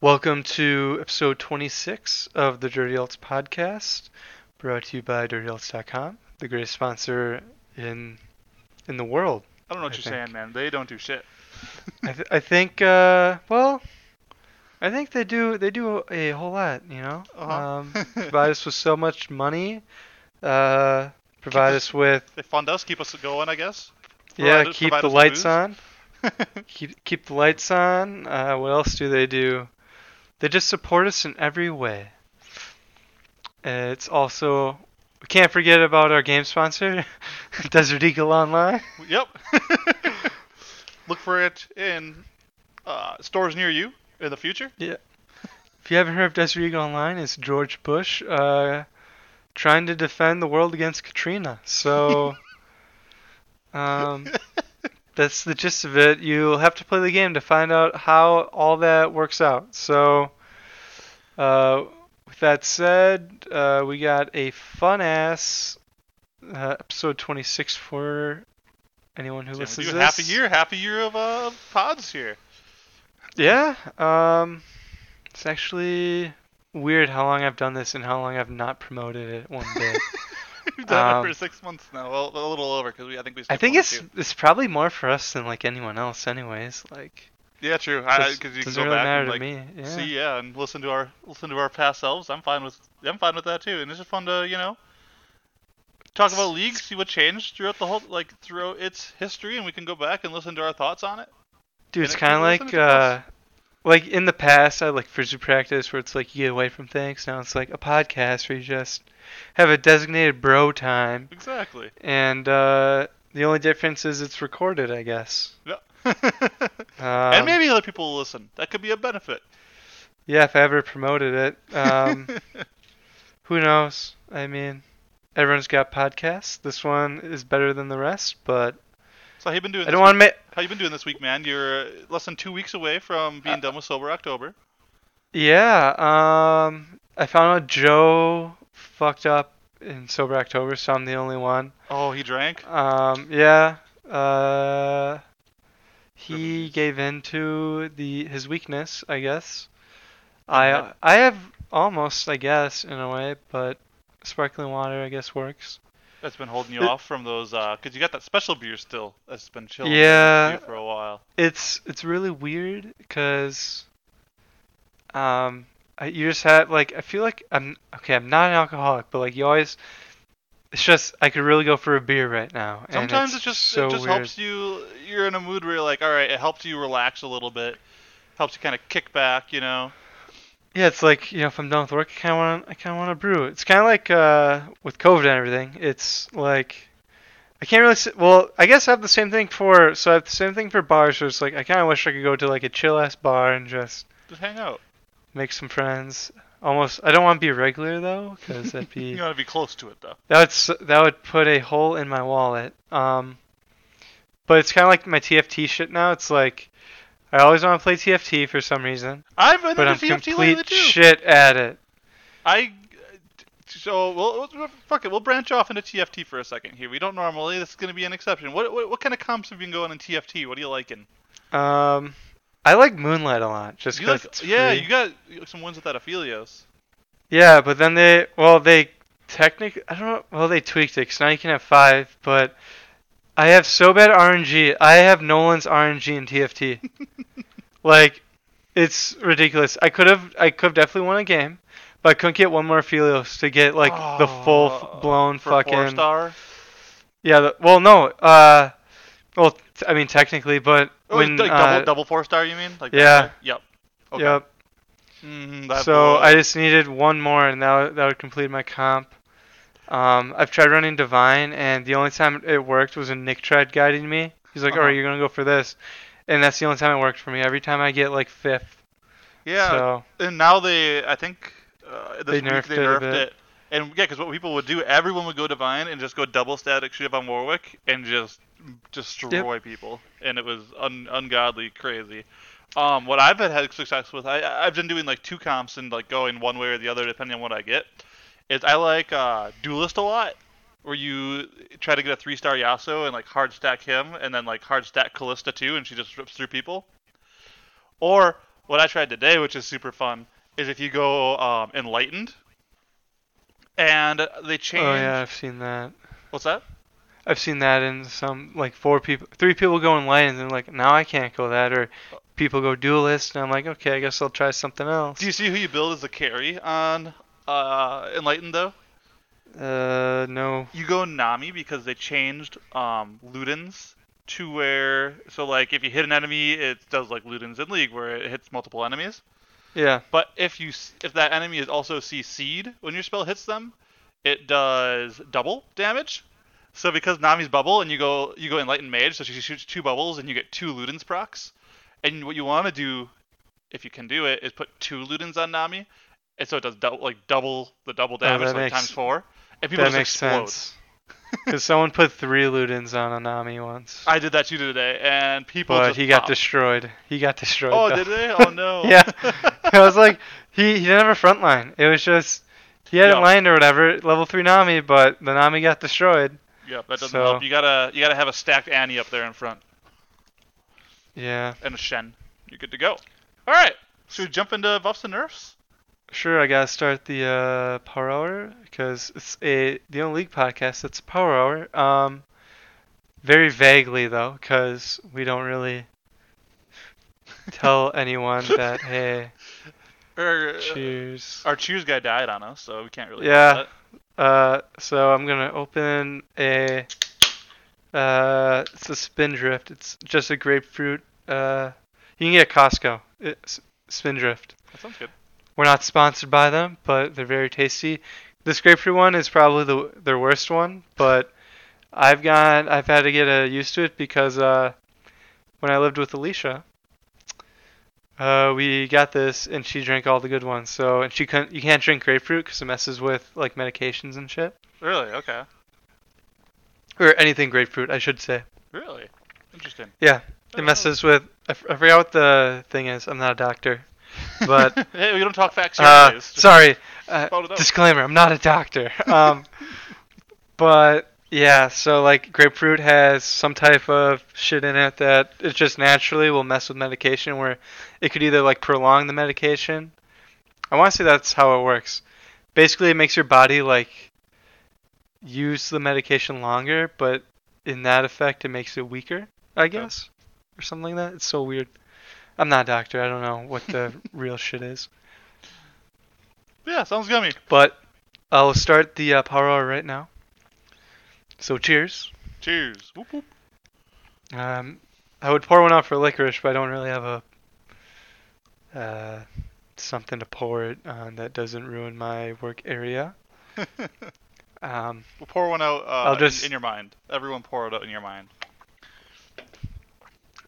Welcome to episode 26 of the Dirty Alts podcast, brought to you by DirtyAlts.com, the greatest sponsor in in the world. I don't know what I you're think. saying, man. They don't do shit. I, th- I think, uh, well, I think they do they do a whole lot. You know, Uh-huh. um, provide us with so much money, uh, provide us with They fund us, keep us going, I guess. yeah, keep provide the lights booze. on. keep keep the lights on. Uh, what else do they do? They just support us in every way. It's also we can't forget about our game sponsor, Desert Eagle Online. yep. Look for it in uh, stores near you in the future. Yeah. If you haven't heard of Desert Eagle Online, it's George Bush uh, trying to defend the world against Katrina. So um, that's the gist of it. You'll have to play the game to find out how all that works out. So uh, with that said, uh, we got a fun ass uh, episode 26 for anyone who Yeah, listens to half a year, half a year of uh, pods here. Yeah, um, it's actually weird how long I've done this and how long I've not promoted it one bit. We've done Um, it for six months now. Well, a little over because we I think we. I think it's it's probably more for us than like anyone else, anyways. Like, yeah, true. Because you can go really back and like me. Yeah. see, yeah, and listen to our listen to our past selves. I'm fine with I'm fine with that too, and it's just fun to you know talk about leagues, see what changed throughout the whole like throughout its history, and we can go back and listen to our thoughts on it. Dude, and it's kind of like listening to us. uh, like in the past, I like frisbee practice where it's like you get away from things. Now it's like a podcast where you just have a designated bro time, Exactly. and uh, the only difference is it's recorded, I guess. Yeah. Um, and maybe other people will listen. That could be a benefit. Yeah, if I ever promoted it. Um, who knows? I mean, everyone's got podcasts. This one is better than the rest, but so how you been doing? I this don't want to week? make. How you been doing this week, man? You're uh, less than two weeks away from being Uh, done with sober October. Yeah, um, I found out Joe fucked up in sober October, so I'm the only one. Oh, he drank. Um, yeah, uh, he gave in to the his weakness, I guess. I I have almost, I guess, in a way, but sparkling water, I guess, works. That's been holding you It- off from those, uh, cause you got that special beer still. That's been chilling Yeah. for a while. It's it's really weird because um I, you just have like I feel like I'm okay I'm not an alcoholic but like you always it's just I could really go for a beer right now Sometimes it's it just so it just weird. helps you. You're in a mood where you're like, all right, it helps you relax a little bit. Helps you kind of kick back, you know. Yeah it's like you know if I'm done with work I kind of want I kind of want to brew it's kind of like uh with COVID and everything it's like I can't really well I guess I have the same thing for so I have the same thing for bars so it's like I kind of wish I could go to like a chill ass bar and just Just hang out. make some friends. Almost, I don't want to be a regular though, because that'd be You want to be close to it though. that's that would put a hole in my wallet. Um, but it's kind of like my TFT shit now. It's like I always want to play TFT for some reason, I've been but I'm TFT lately complete shit at it. I so we'll, we'll fuck it. We'll branch off into TFT for a second here. We don't normally. This is going to be an exception. What, what what kind of comps have you been going in TFT? What are you liking? Um, I like Moonlight a lot, just because like, yeah, free. you got some wins with that Aphelios. Yeah, but then they well they technically I don't know well they tweaked it because now you can have five, but I have so bad RNG. I have Nolan's RNG in TFT. like it's ridiculous. I could have I could have definitely won a game, but I couldn't get one more Aphelios to get like the full Oh, blown for Four fucking star. yeah. The, well, no, uh, well t- I mean technically, but Oh, when like uh, double double four star. You mean? Like yeah. Yep. Okay. yep. That So. I just needed one more, and that would, that would complete my comp. Um, I've tried running Divine, and the only time it worked was when Nick tried guiding me. He's like, Uh-huh. "All right, you're gonna go for this," and that's the only time it worked for me. Every time I get like fifth. yeah. So And now they, I think, uh, this They week nerfed they it nerfed bit. it. And yeah, because what people would do, everyone would go divine and just go double Statikk Shiv on Warwick and just destroy people, and it was un- ungodly crazy. Um, what I've had, had success with, I I've been doing like two comps and like going one way or the other depending on what I get. Is I like uh, duelist a lot, where you try to get a three star Yasuo and like hard stack him, and then like hard stack Kalista too, and she just rips through people. Or what I tried today, which is super fun, is if you go um, enlightened, and they change. Oh yeah, I've seen that. What's that? I've seen that in some like four people, three people go line and they're like, now I can't go that, or people go duelist, and I'm like, okay, I guess I'll try something else. Do you see who you build as a carry on uh, enlightened though? Uh, no. You go Nami because they changed um, Ludens to where so like if you hit an enemy, it does like Ludens in League where it hits multiple enemies. Yeah. But if you if that enemy is also CC'd when your spell hits them, it does double damage. So because Nami's bubble and you go you go enlightened mage, so she shoots two bubbles and you get two Ludens procs. And what you want to do, if you can do it, is put two Ludens on Nami, and so it does double like double the double oh, damage Oh, like makes- times four. And people That just makes explode. sense. Because someone put three Ludens on Anami once. I did that too today, and people but just he got pop. destroyed. He got destroyed. Oh, though. did they? Oh no. yeah. I was like, he, he didn't have a front line. It was just, he had Yeah. it lined or whatever, level 3 Nami, but the Nami got destroyed. Yep, that doesn't So- help. You gotta you gotta have a stacked Annie up there in front Yeah. and a Shen. You're good to go. All right. Should we jump into buffs and nerfs? Sure, I gotta start the uh, Power Hour because it's a the only league podcast that's a Power Hour. Um, very vaguely though, because we don't really tell anyone that hey, Our, cheers. our cheers guy died on us, so we can't really. Yeah. Uh, so I'm gonna open a uh, it's a Spindrift. It's just a grapefruit. Uh, you can get Costco. It's Spindrift. That sounds good. We're not sponsored by them, but they're very tasty. This grapefruit one is probably the their worst one, but I've got I've had to get uh, used to it because uh, when I lived with Alicia, uh, we got this and she drank all the good ones. So and she couldn't you can't drink grapefruit because it messes with like medications and shit Really? Okay. or anything grapefruit I should say. Really? Interesting. Yeah, Oh, it messes with I, f- I forgot what the thing is. I'm not a doctor, but hey, we don't talk facts here. Uh, sorry. Uh, disclaimer: I'm not a doctor. Um, but yeah, so like grapefruit has some type of shit in it that it just naturally will mess with medication, where it could either like prolong the medication. I want to say that's how it works. Basically, it makes your body like use the medication longer, but in that effect, it makes it weaker. I guess, or something like that. It's so weird. I'm not a doctor. I don't know what the real shit is. Yeah, sounds gummy. But I'll start the uh, power hour right now. So cheers. Cheers. Whoop, whoop. Um, I would pour one out for licorice, but I don't really have a uh, something to pour it on that doesn't ruin my work area. Um, we'll pour one out uh, I'll just- in, your mind. Everyone pour it out in your mind.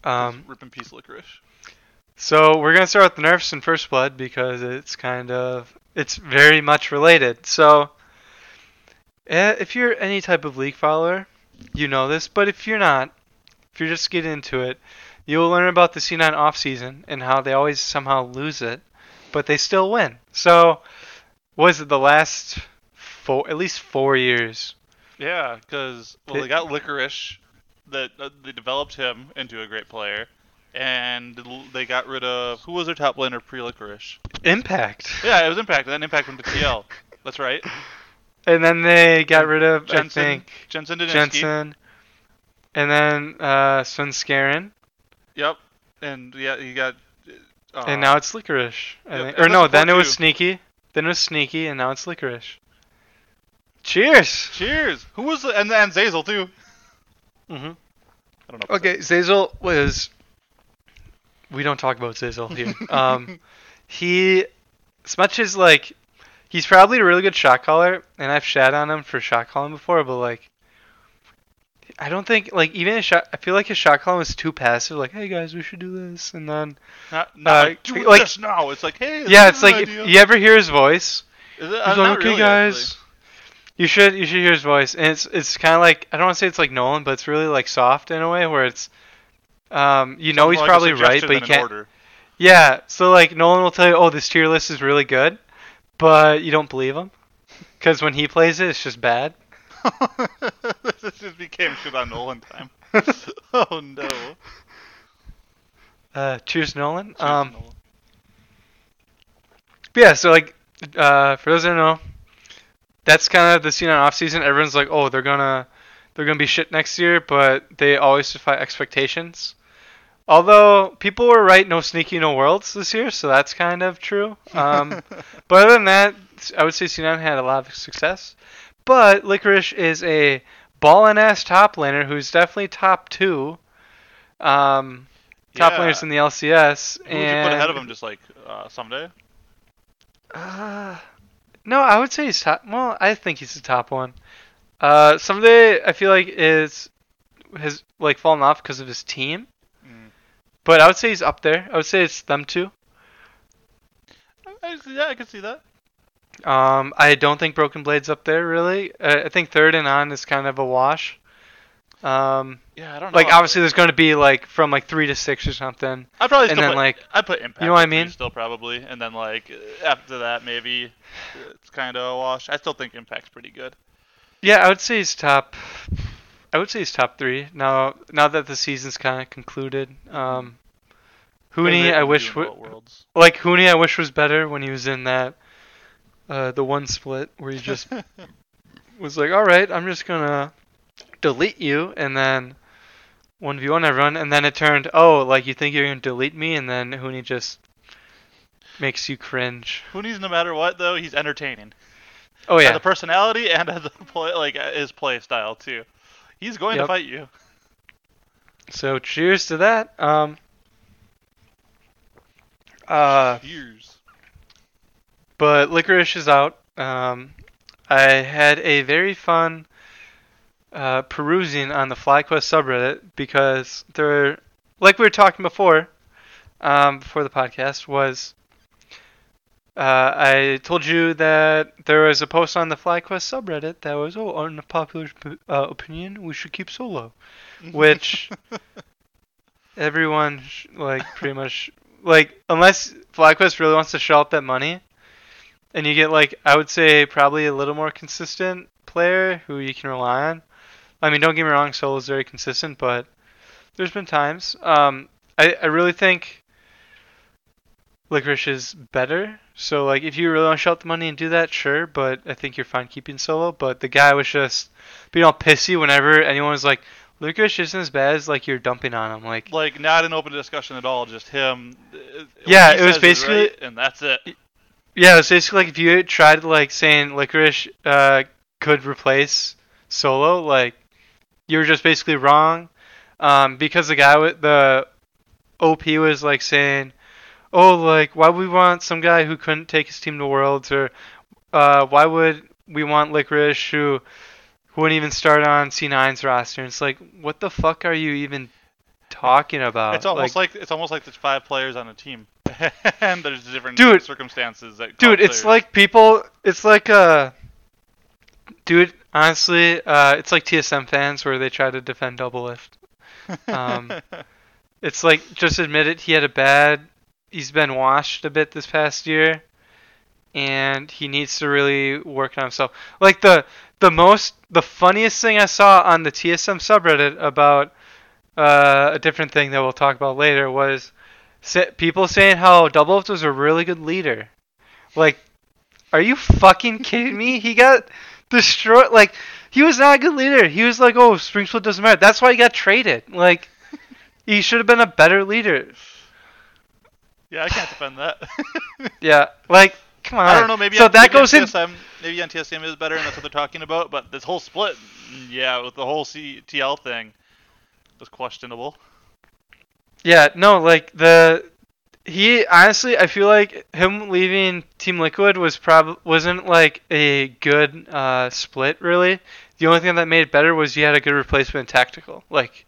um, Rip in peace, licorice. So we're gonna start with the nerfs in first blood because it's kind of it's very much related. So eh, if you're any type of league follower, you know this. But if you're not, if you're just getting into it, you'll learn about the C9 off season and how they always somehow lose it, but they still win. So was it the last four, at least four years? Yeah, because well, they got licorice. That uh, they developed him into a great player, and they got rid of who was their top laner pre licorice. Impact. Yeah, it was Impact, and then Impact went to TL. That's right. And then they got rid of, Jensen, I think, Jensen Daninsky. Jensen, and then uh, Svenskeren, Yep. And yeah, you got. Uh, and now it's Licorice. I Yep, think. Or no, that's then it was. Sneaky. Then it was Sneaky, and now it's Licorice. Cheers. Cheers. Who was the and and Zeyzal too? hmm I don't know. Okay, Zeyzal was. We don't talk about Zeyzal here. um, he, as much as like, he's probably a really good shot caller, and I've shat on him for shot calling before, but like, I don't think like even his shot. I feel like his shot calling was too passive. Like, hey guys, we should do this, and then Not, not uh, like, do like- this now. It's like, hey. yeah, it's like if you ever hear his voice, Is it? he's Uh, like, okay really, guys. You should you should hear his voice, and it's it's kind of like I don't want to say it's like Nolan, but it's really like soft in a way where it's, um, you know he's like probably right, but you can't. order. Yeah, so like Nolan will tell you, oh, this tier list is really good, but you don't believe him because when he plays it, it's just bad. this just became shit on Nolan time. oh no. Uh, cheers, Nolan. Cheers, Um, Nolan. Yeah, so like uh, for those that don't know, that's kind of the scene on off season. Everyone's like, oh, they're gonna they're gonna be shit next year, but they always defy expectations. Although people were right, no sneaky, no worlds this year, so that's kind of true. Um, but other than that, I would say C9 had a lot of success. But Licorice is a ballin' ass top laner who's definitely top two. Um, top Yeah. laners in the LCS. Who would you put ahead of him? Just like uh, Ssumday. Uh, no, I would say he's top. Well, I think he's the top one. Uh, Ssumday I feel like is has like fallen off because of his team. But I would say he's up there. I would say it's them two. I, I, yeah, I can see that. Um, I don't think Broken Blade's up there really. I think third and on is kind of a wash. Um, Yeah, I don't know. like obviously there's going to be like from like three to six or something. I'd probably and still then, put, like- I'd put impact. you know what I mean? Still probably, and then like after that maybe it's kind of a wash. I still think impact's pretty good. Yeah, I would say he's top. I would say he's top three now. Now that the season's kind of concluded. Um, Huni, I wish w- well at Worlds. like Huni, I wish was better when he was in that uh, the one split where he just was like, "All right, I'm just gonna delete you," and then one v one everyone, and then it turned, "Oh, like you think you're gonna delete me?" And then Huni just makes you cringe. Huni's no matter what though, he's entertaining. Oh yeah, the personality and has the play like his play style too. He's going to fight you. so cheers to that. Um, uh, Years. but Licorice is out. Um, I had a very fun uh, perusing on the FlyQuest subreddit because there, like we were talking before, um, before the podcast, was uh, I told you that there was a post on the FlyQuest subreddit that was, oh, unpopular uh, opinion, we should keep solo. Which- Everyone, sh- like, pretty much, like, unless FlyQuest really wants to shell out that money, and you get like I would say probably a little more consistent player who you can rely on. I mean, don't get me wrong, solo is very consistent, but there's been times. Um, I I really think Licorice is better. So like, if you really want to shell out the money and do that, sure. But I think you're fine keeping Solo. But the guy was just being all pissy whenever anyone was like, Licorice isn't as bad as like you're dumping on him. Like, like not an open discussion at all, just him. uh, Yeah, it was basically- right, and that's it. Yeah, it was basically like if you tried like saying licorice uh, could replace solo, like you were just basically wrong, um, because the guy with the OP was like saying, "Oh, like why would we want some guy who couldn't take his team to worlds, or uh, why would we want licorice who who wouldn't even start on C9's roster?" And it's like, what the fuck are you even talking about? It's almost like, it's almost like there's five players on a team, and there's different Dude. circumstances that. dude it's players. like people it's like uh dude honestly uh it's like tsm fans where they try to defend Doublelift um, it's like just admit it he had a bad he's been washed a bit this past year and he needs to really work on himself like the the most the funniest thing i saw on the tsm subreddit about uh, a different thing that we'll talk about later was people saying how Doublelift was a really good leader like, are you fucking kidding me? He got destroyed. Like, he was not a good leader. He was like, oh, Spring Split doesn't matter. That's why he got traded. Like, he should have been a better leader. Yeah, I can't defend that. Yeah, like, come on. I don't know. Maybe so on, that maybe goes in. TSM, maybe on TSM is better, and that's what they're talking about. But this whole split, yeah, with the whole CTL thing, was questionable. Yeah, no, like the he honestly, I feel like him leaving Team Liquid was probably wasn't like a good uh, split really. The only thing that made it better was he had a good replacement in tactical. Like,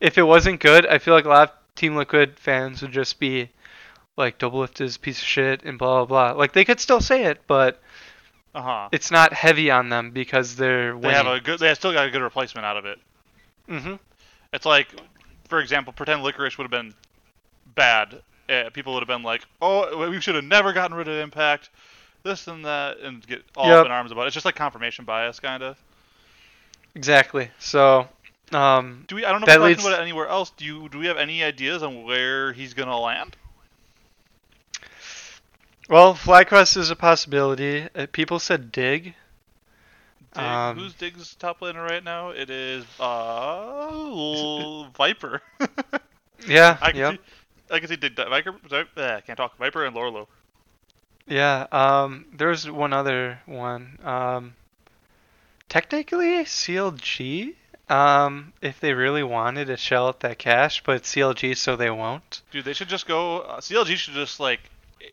if it wasn't good, I feel like a lot of Team Liquid fans would just be like Doublelift is a piece of shit and blah blah blah. Like they could still say it, but Uh huh. it's not heavy on them because they're They have a good. They still got a good replacement out of it. Mm-hmm. It's like, for example, pretend licorice would have been bad. Uh, people would have been like, "Oh, we should have never gotten rid of impact." This and that, and get all Yep. up in arms about it. It's just like confirmation bias, kind of. Exactly. So, um, Do we? I don't know if we're leads- about it anywhere else. Do you? Do we have any ideas on where he's gonna land? Well, FlyQuest is a possibility. Uh, people said Dig. Dig, Um, who's Dig's top laner right now? It is uh Viper. Yeah. I can yep. see. I can see Dig. Viper. Uh, I can't talk. Viper and Lourlo. Yeah. Um. There's one other one. Um. Technically, CLG. Um. If they really wanted to shell out that cash, but CLG, so they won't. Dude, they should just go. Uh, CLG should just like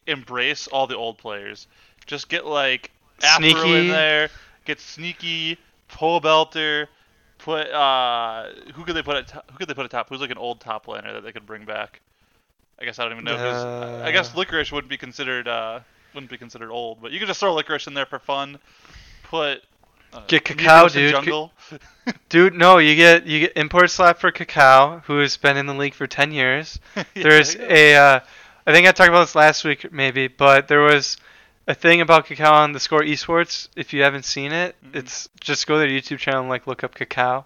embrace all the old players. Just get like Afro in there. Get sneaky. Pobelter. Put uh, who could they put at top? Who could they put at top? Who's like an old top laner that they could bring back? I guess I don't even know. 'cause I guess Uh. Licorice wouldn't be considered uh, wouldn't be considered old, but you could just throw Licorice in there for fun. Put uh, Get Kakao, dude. Jungle. Dude, no, you get you get import slap for Kakao, who has been in the league for ten years. Yeah, There's yeah. a, uh, I think I talked about this last week maybe, but there was a thing about Kakao on the Score Esports. If you haven't seen it, Mhm. it's just go to their YouTube channel and like look up Kakao,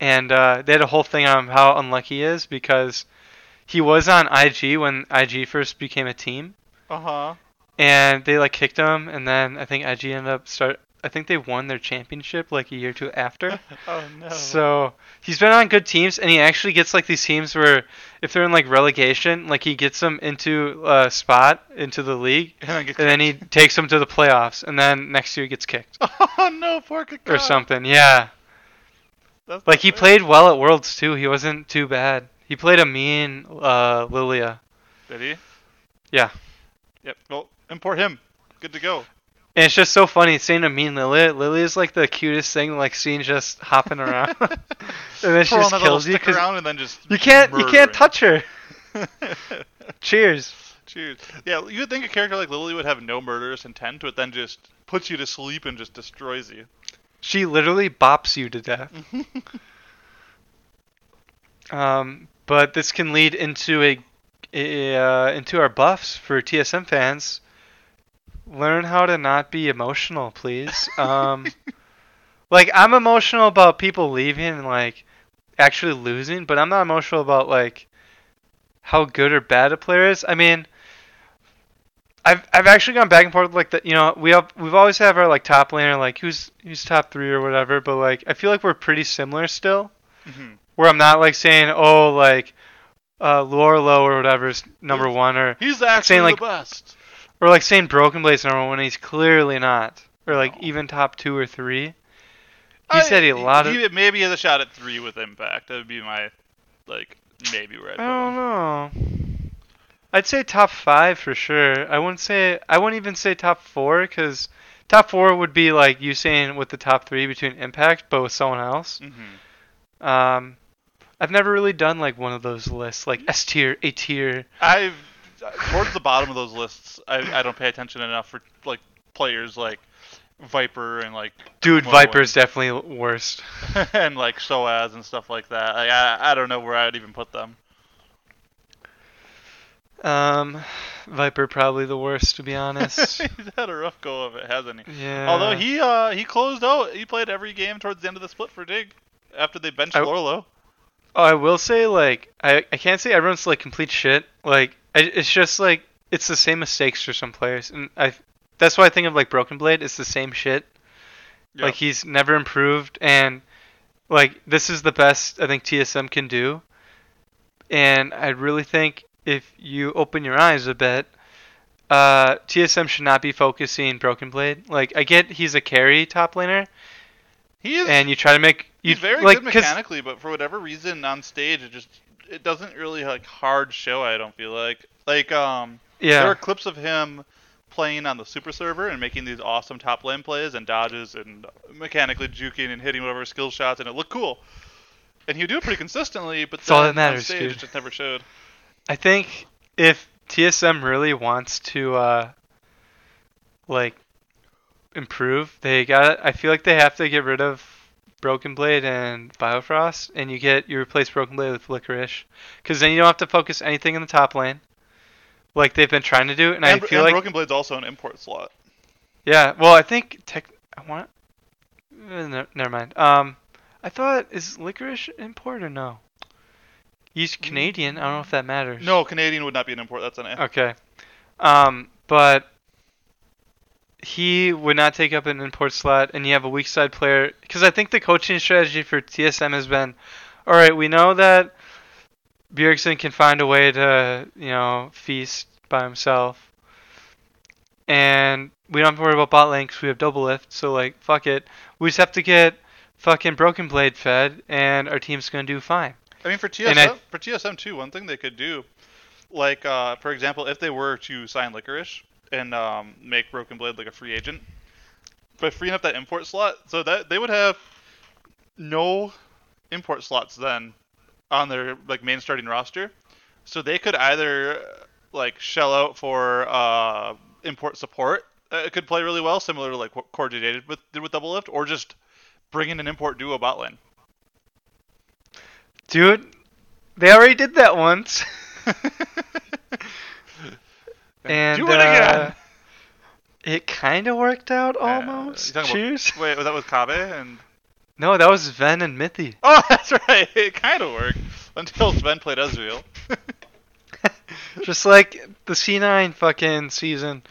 and uh, they had a whole thing on how unlucky he is because he was on IG when IG first became a team, Uh huh. and they like kicked him, and then I think IG ended up start. I think they won their championship like a year or two after. Oh no. So he's been on good teams, and he actually gets like these teams where if they're in like relegation, like he gets them into a spot into the league, and then, and then he takes them to the playoffs, and then next year he gets kicked Oh no, poor Kakao. or something. Yeah, That's like he played well at Worlds too. He wasn't too bad. He played a mean uh, Lillia. Did he? Yeah. Yep. Well, import him. Good to go. And it's just so funny seeing a mean Lily. Lily is like the cutest thing, like seeing just hopping around, and then she just kills you because around and then just you can't you can't touch her. Cheers. Cheers. Yeah, you would think a character like Lily would have no murderous intent, but then just puts you to sleep and just destroys you. She literally bops you to death. Um, but this can lead into a, a uh, into our buffs for TSM fans. Learn how to not be emotional, please. Um, like I'm emotional about people leaving and like actually losing, but I'm not emotional about like how good or bad a player is. I mean, I've I've actually gone back and forth like that. You know, we have we've always have our like top laner like who's who's top three or whatever, but like I feel like we're pretty similar still Mhm. where I'm not like saying, oh, like uh, Lourlo or whatever is number one, or He's actually Saying, like- the best. Or like saying Broken Blade's number one, he's clearly not, or like No. even top two or three. I- said had a lot of. he maybe has a shot at three with impact. That would be my like maybe where I'd I don't him. know. I'd say top five for sure. I wouldn't say. I wouldn't even say top four because top four would be like you saying with the top three between Impact, but with someone else. hmm Um, I've never really done like one of those lists, like S tier, A tier. I've towards the bottom of those lists. I, I don't pay attention enough for like players like Viper and like Dude, Viper's definitely worst. and, like Soaz and stuff like that. Like, I I don't know where I'd even put them. Um, Viper probably the worst to be honest. He's had a rough go of it, hasn't he? yeah. Although he uh he closed out. He played every game towards the end of the split for Dig after they benched I- Lourlo. Oh, I will say like I I can't say everyone's like complete shit. Like I, it's just like it's the same mistakes for some players, and I that's why I think of like Broken Blade. It's the same shit. Yeah. Like he's never improved, and like this is the best I think TSM can do. And I really think if you open your eyes a bit, uh, TSM should not be focusing Broken Blade. Like I get he's a carry top laner, he is and you try to make you he's very like good mechanically, but for whatever reason on stage it just it doesn't really like hard show. I don't feel like like um yeah. there are clips of him playing on the super server and making these awesome top lane plays and dodges and mechanically juking and hitting whatever skill shots and it looked cool. And he would do it pretty consistently, but That's all that matters, on stage dude. just never showed. I think if TSM really wants to uh like improve, they got I feel like they have to get rid of Broken Blade and Biofrost and you get you replace Broken Blade with Licorice cuz then you don't have to focus anything in the top lane like they've been trying to do and, And, I feel and like Broken Blade's also an import slot. yeah, well I think tech I want eh, ne- never mind. Um I thought is Licorice import or no? He's Canadian. I don't know if that matters. No, Canadian would not be an import. That's an A. Okay. Um, but he would not take up an import slot, and you have a weak side player. Because I think the coaching strategy for TSM has been, all right, we know that Bjergsen can find a way to, you know, feast by himself, and we don't have to worry about bot lane we have Doublelift. So like, fuck it, we just have to get fucking Broken Blade fed, and our team's gonna do fine. I mean, for And I- TSM, for TSM too, one thing they could do, like uh, for example, if they were to sign Licorice and um, make Broken Blade like a free agent, by freeing up that import slot, so that they would have no import slots then on their like main starting roster, so they could either like shell out for uh, import support. Uh, it could play really well, similar to like what Core did with did with Doublelift, or just bring in an import duo bot lane. Dude, they already did that once. and Do it uh, again. It kind of worked out Uh, almost. talking Cheers. About, wait, was that with Kabe and? No, that was Zven and Mithy. Oh, that's right. It kind of worked until Zven played Ezreal. Just like the C9 fucking season.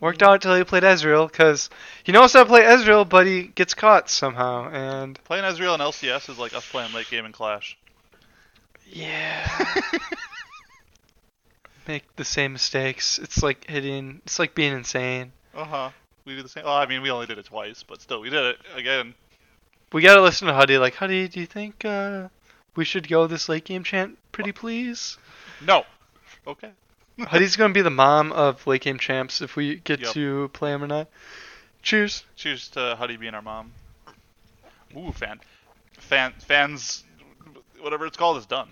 Worked out until he played Ezreal, because he knows how to play Ezreal, but he gets caught somehow. And Playing Ezreal in LCS is like us playing late game in Clash. yeah, make the same mistakes. It's like hitting. It's like being insane. Uh huh. We do the same. Well, I mean, we only did it twice, but still, we did it again. We gotta listen to Huddy. Like, Huddy, do you think uh, we should go this late game chant? Pretty please. No. Okay. Huddy's gonna be the mom of late game champs if we get Yep. to play him or not. Cheers. Cheers to Huddy being our mom. Ooh, fan, fan, fans, whatever it's called is done.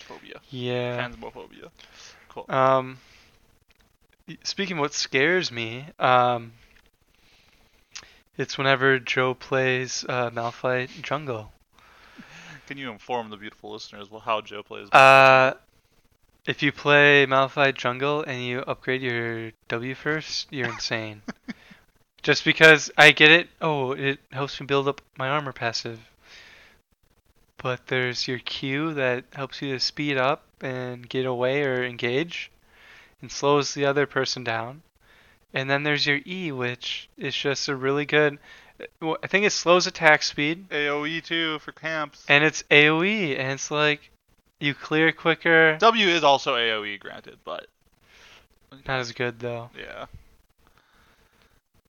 Fansphobia. Yeah. Fansmophobia. Cool. Um. Speaking of what scares me, um, it's whenever Joe plays uh, Malphite jungle. Can you inform the beautiful listeners well how Joe plays? Uh, if you play Malphite jungle and you upgrade your W first, you're insane. Just because I get it, oh, it helps me build up my armor passive. But there's your Q that helps you to speed up and get away or engage and slows the other person down. And then there's your E, which is just a really good. well, I think it slows attack speed AOE too for camps. and it's AoE, and it's like you clear quicker. W is also AOE, granted, but Not as good though. yeah.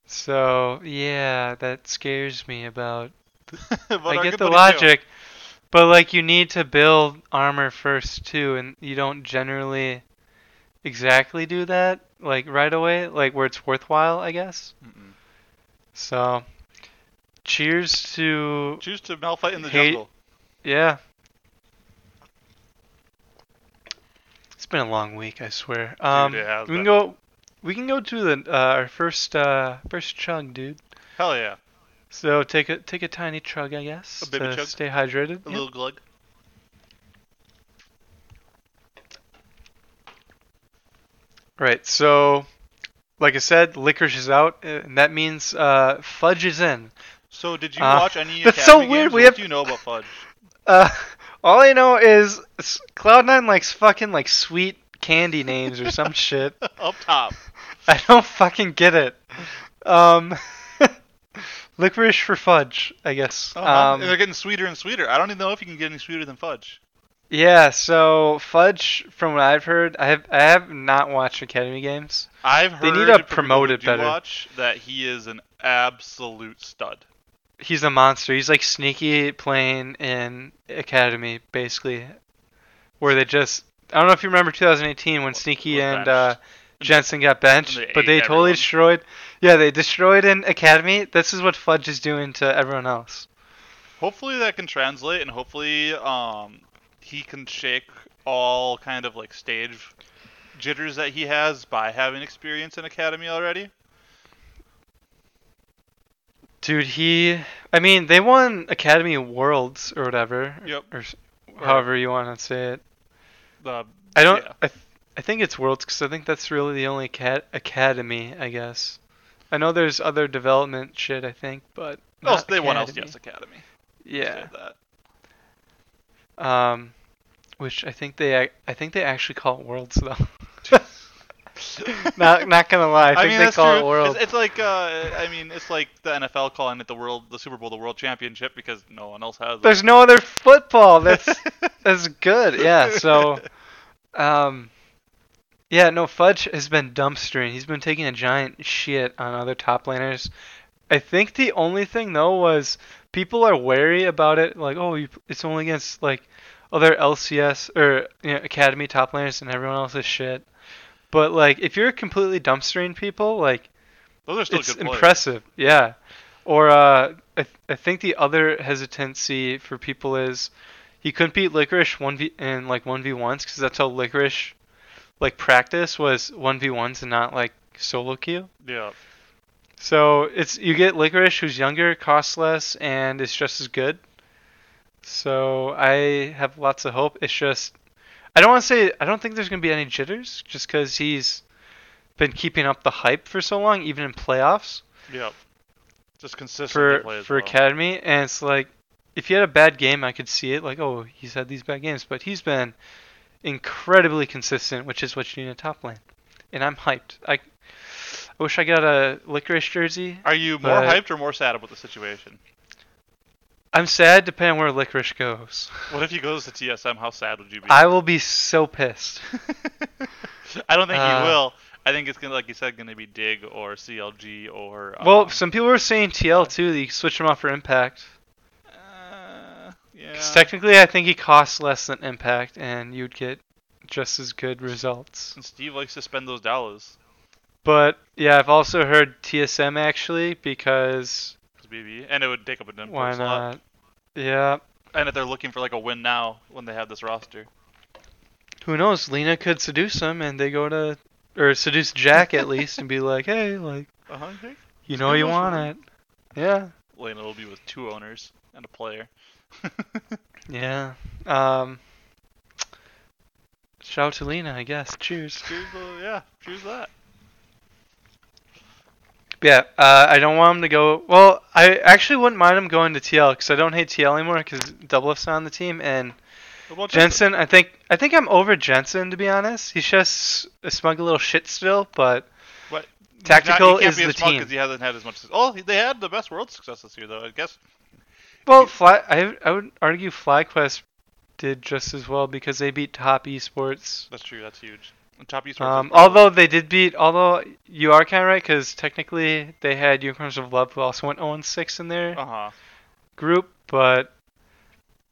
So yeah, that scares me about. I get the logic, but like you need to build armor first too, and you don't generally exactly do that like right away, like where it's worthwhile, I guess. Mm-mm. So, cheers to Choose to Malphite in the Hate- jungle. yeah. It's been a long week, I swear. Um, has we can go. We can go to the uh, our first uh, first chug, dude. Hell yeah. So take a take a tiny chug, I guess, A baby to chug? stay hydrated. A Yep. little glug. Right. So, like I said, licorice is out, uh, and that means uh, fudge is in. So did you Uh, watch any that's Academy so weird, games? we what have- do you know about Fudge? Uh, all I know is Cloud9 likes fucking like sweet candy names or some shit. Up top. I don't fucking get it. Um, licorice for fudge, I guess. Uh-huh. Um, they're getting sweeter and sweeter. I don't even know if you can get any sweeter than Fudge. yeah. So fudge, from what I've heard, I have I have not watched Academy games. I've heard They need to promote it better. Watch that he is an absolute stud. He's a monster. He's like sneaky playing in Academy, basically, where they just. I don't know if you remember 2018 when Sneaky and uh, Jensen got benched, they but they totally everyone. destroyed. Yeah, they destroyed in Academy. This is what Fudge is doing to everyone else. Hopefully that can translate, and hopefully um, he can shake all kind of like stage jitters that he has by having experience in academy already. Dude, he. I mean, they won Academy Worlds or whatever. Yep. Or, Or- however you want to say it. Uh, I don't. yeah. I, I think it's Worlds because I think that's really the only acad- academy. I guess. I know there's other development shit. I think, but oh, they won Academy. LCS Academy. Yeah. That. Um, which I think they I think they actually call it Worlds though. not not gonna lie. I think mean, they call true. it world. It's, it's like uh, I mean, it's like the NFL calling it the world, the Super Bowl, the World Championship because no one else has it. There's no other football. That's that's good. Yeah. So, um, yeah. No, Fudge has been dumpstering. He's been taking a giant shit on other top laners. I think the only thing though was people are wary about it. Like, oh, you, it's only against like other LCS or you know, Academy top laners and everyone else is shit. But like, if you're completely dumpstering people, like Those are still it's good players. impressive. Yeah. Or uh, I, th- I think the other hesitancy for people is he couldn't beat Licorice one v in like one v ones because that's how Licorice like practice was one v ones and not like solo queue. Yeah. So it's you get Licorice who's younger, costs less, and is just as good. So I have lots of hope. It's just I don't want to say I don't think there's gonna be any jitters just because he's been keeping up the hype for so long, even in playoffs Yeah. Just consistently for for well. academy, and it's like if he had a bad game, I could see it. Like, oh, he's had these bad games, but he's been incredibly consistent, which is what you need in a top lane. And I'm hyped. I, I wish I got a licorice jersey. Are you more hyped or more sad about the situation? I'm sad depending on where licorice goes. What if he goes to TSM? How sad would you be? I will be so pissed. I don't think Uh, he will. I think it's gonna, like you said, gonna be Dig or CLG or. Um, Well, some people were saying TL too. That you switch him off for Impact. Yeah. 'Cause technically, I think he costs less than Impact, and you'd get just as good results. And Steve likes to spend those dollars. But yeah, I've also heard TSM actually because BB, and it would take up a import why slot. not? Yeah, And if they're looking for like a win now when they have this roster. who knows? Leena could seduce him, and they go to or seduce Jack at least, and be like, hey, like Uh huh. you know you want it. Yeah, Leena will be with two owners and a player. yeah. Um, shout out to Leena, I guess. Cheers. Choose the, yeah, choose that. Yeah, uh, I don't want him to go. Well, I actually wouldn't mind him going to TL because I don't hate TL anymore because Double F's on the team and Jensen. I think I think I'm over Jensen to be honest. He's just a smug little shit still, but What? Tactical can't is be the team. because he hasn't had as much. Oh, they had the best world success this year, though. I guess. Well, Fly. I I would argue FlyQuest did just as well because they beat top esports. That's true. That's huge. And top esports. Um, although they did beat, although you are kind of right because technically they had Unicorns of Love who also went 0-6 in there. Uh huh. group, but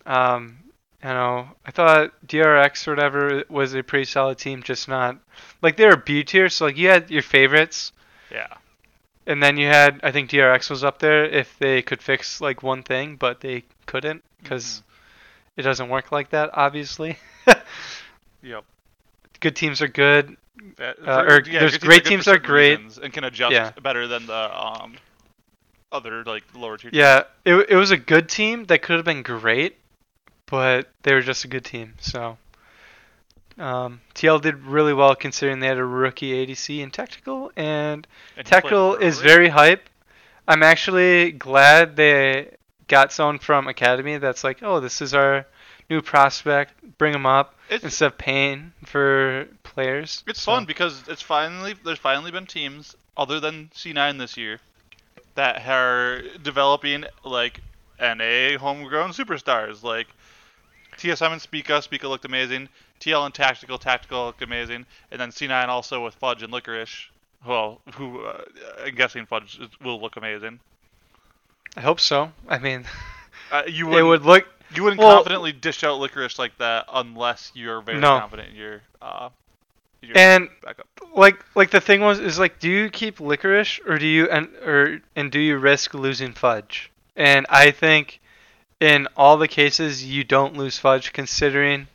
um, you know, I thought DRX or whatever was a pretty solid team, just not like they were B tier. So like you had your favorites, Yeah. And then you had I think DRX was up there if they could fix like one thing, but they couldn't because it doesn't work like that, obviously. Yep. good teams are good. Uh, for- or yeah, there's great are teams are great. and can adjust Yeah. better than the um other like lower tier. Yeah, it it was a good team that could have been great, but they were just a good team. So um, TL did really well considering they had a rookie ADC in Tactical, and And Tactical is very hype. I'm actually glad they got someone from Academy that's like, oh, this is our new prospect. Bring him up It's, instead of paying for players. it's So- fun because it's finally there's finally been teams other than C9 this year that are developing like NA homegrown superstars like TSM and Spica. Spica looked amazing. TL and Tactical. Tactical looked amazing. And then C9 also with Fudge and Licorice. Well, who uh, I'm guessing Fudge will look amazing. I hope so. I mean, Uh, you wouldn't, would look you wouldn't well- confidently dish out Licorice like that unless you're very No. confident in your uh your and backup. like like the thing was is like do you keep licorice or do you and or and do you risk losing fudge and i think in all the cases you don't lose fudge considering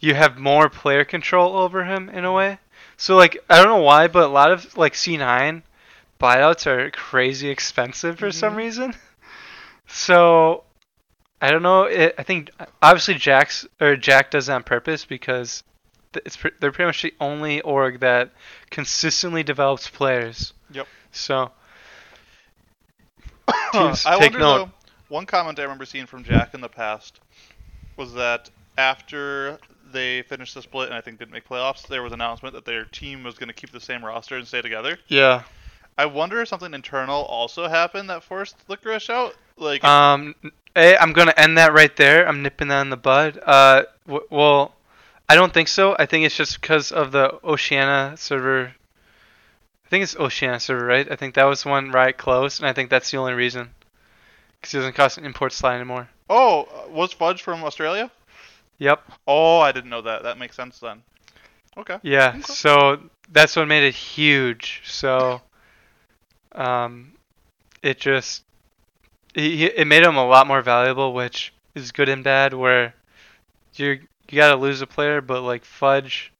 you have more player control over him in a way so like i don't know why but a lot of like c9 buyouts are crazy expensive for some Mhm. reason so i don't know it, i think obviously jack's or jack does it on purpose because it's they're pretty much the only org that consistently develops players. Yep. So teams I take wonder note. though. One comment I remember seeing from Jack in the past was that after they finished the split and I think didn't make playoffs, there was an announcement that their team was going to keep the same roster and stay together. Yeah. I wonder if something internal also happened that forced Licorice out. Like, Um, hey, I'm gonna end that right there. I'm nipping that in the bud. Uh, w- well, I don't think so. I think it's just because of the Oceania server. I think it's Oceania server, right? I think that was one right closed, and I think that's the only reason. Because it doesn't cost an import slot anymore. oh, uh, was Fudge from Australia? Yep. Oh, I didn't know that. That makes sense then. Okay. Yeah. Okay. So that's what made it huge. So, um, it just it, it made him a lot more valuable, which is good and bad. Where you you gotta lose a player, but like Fudge.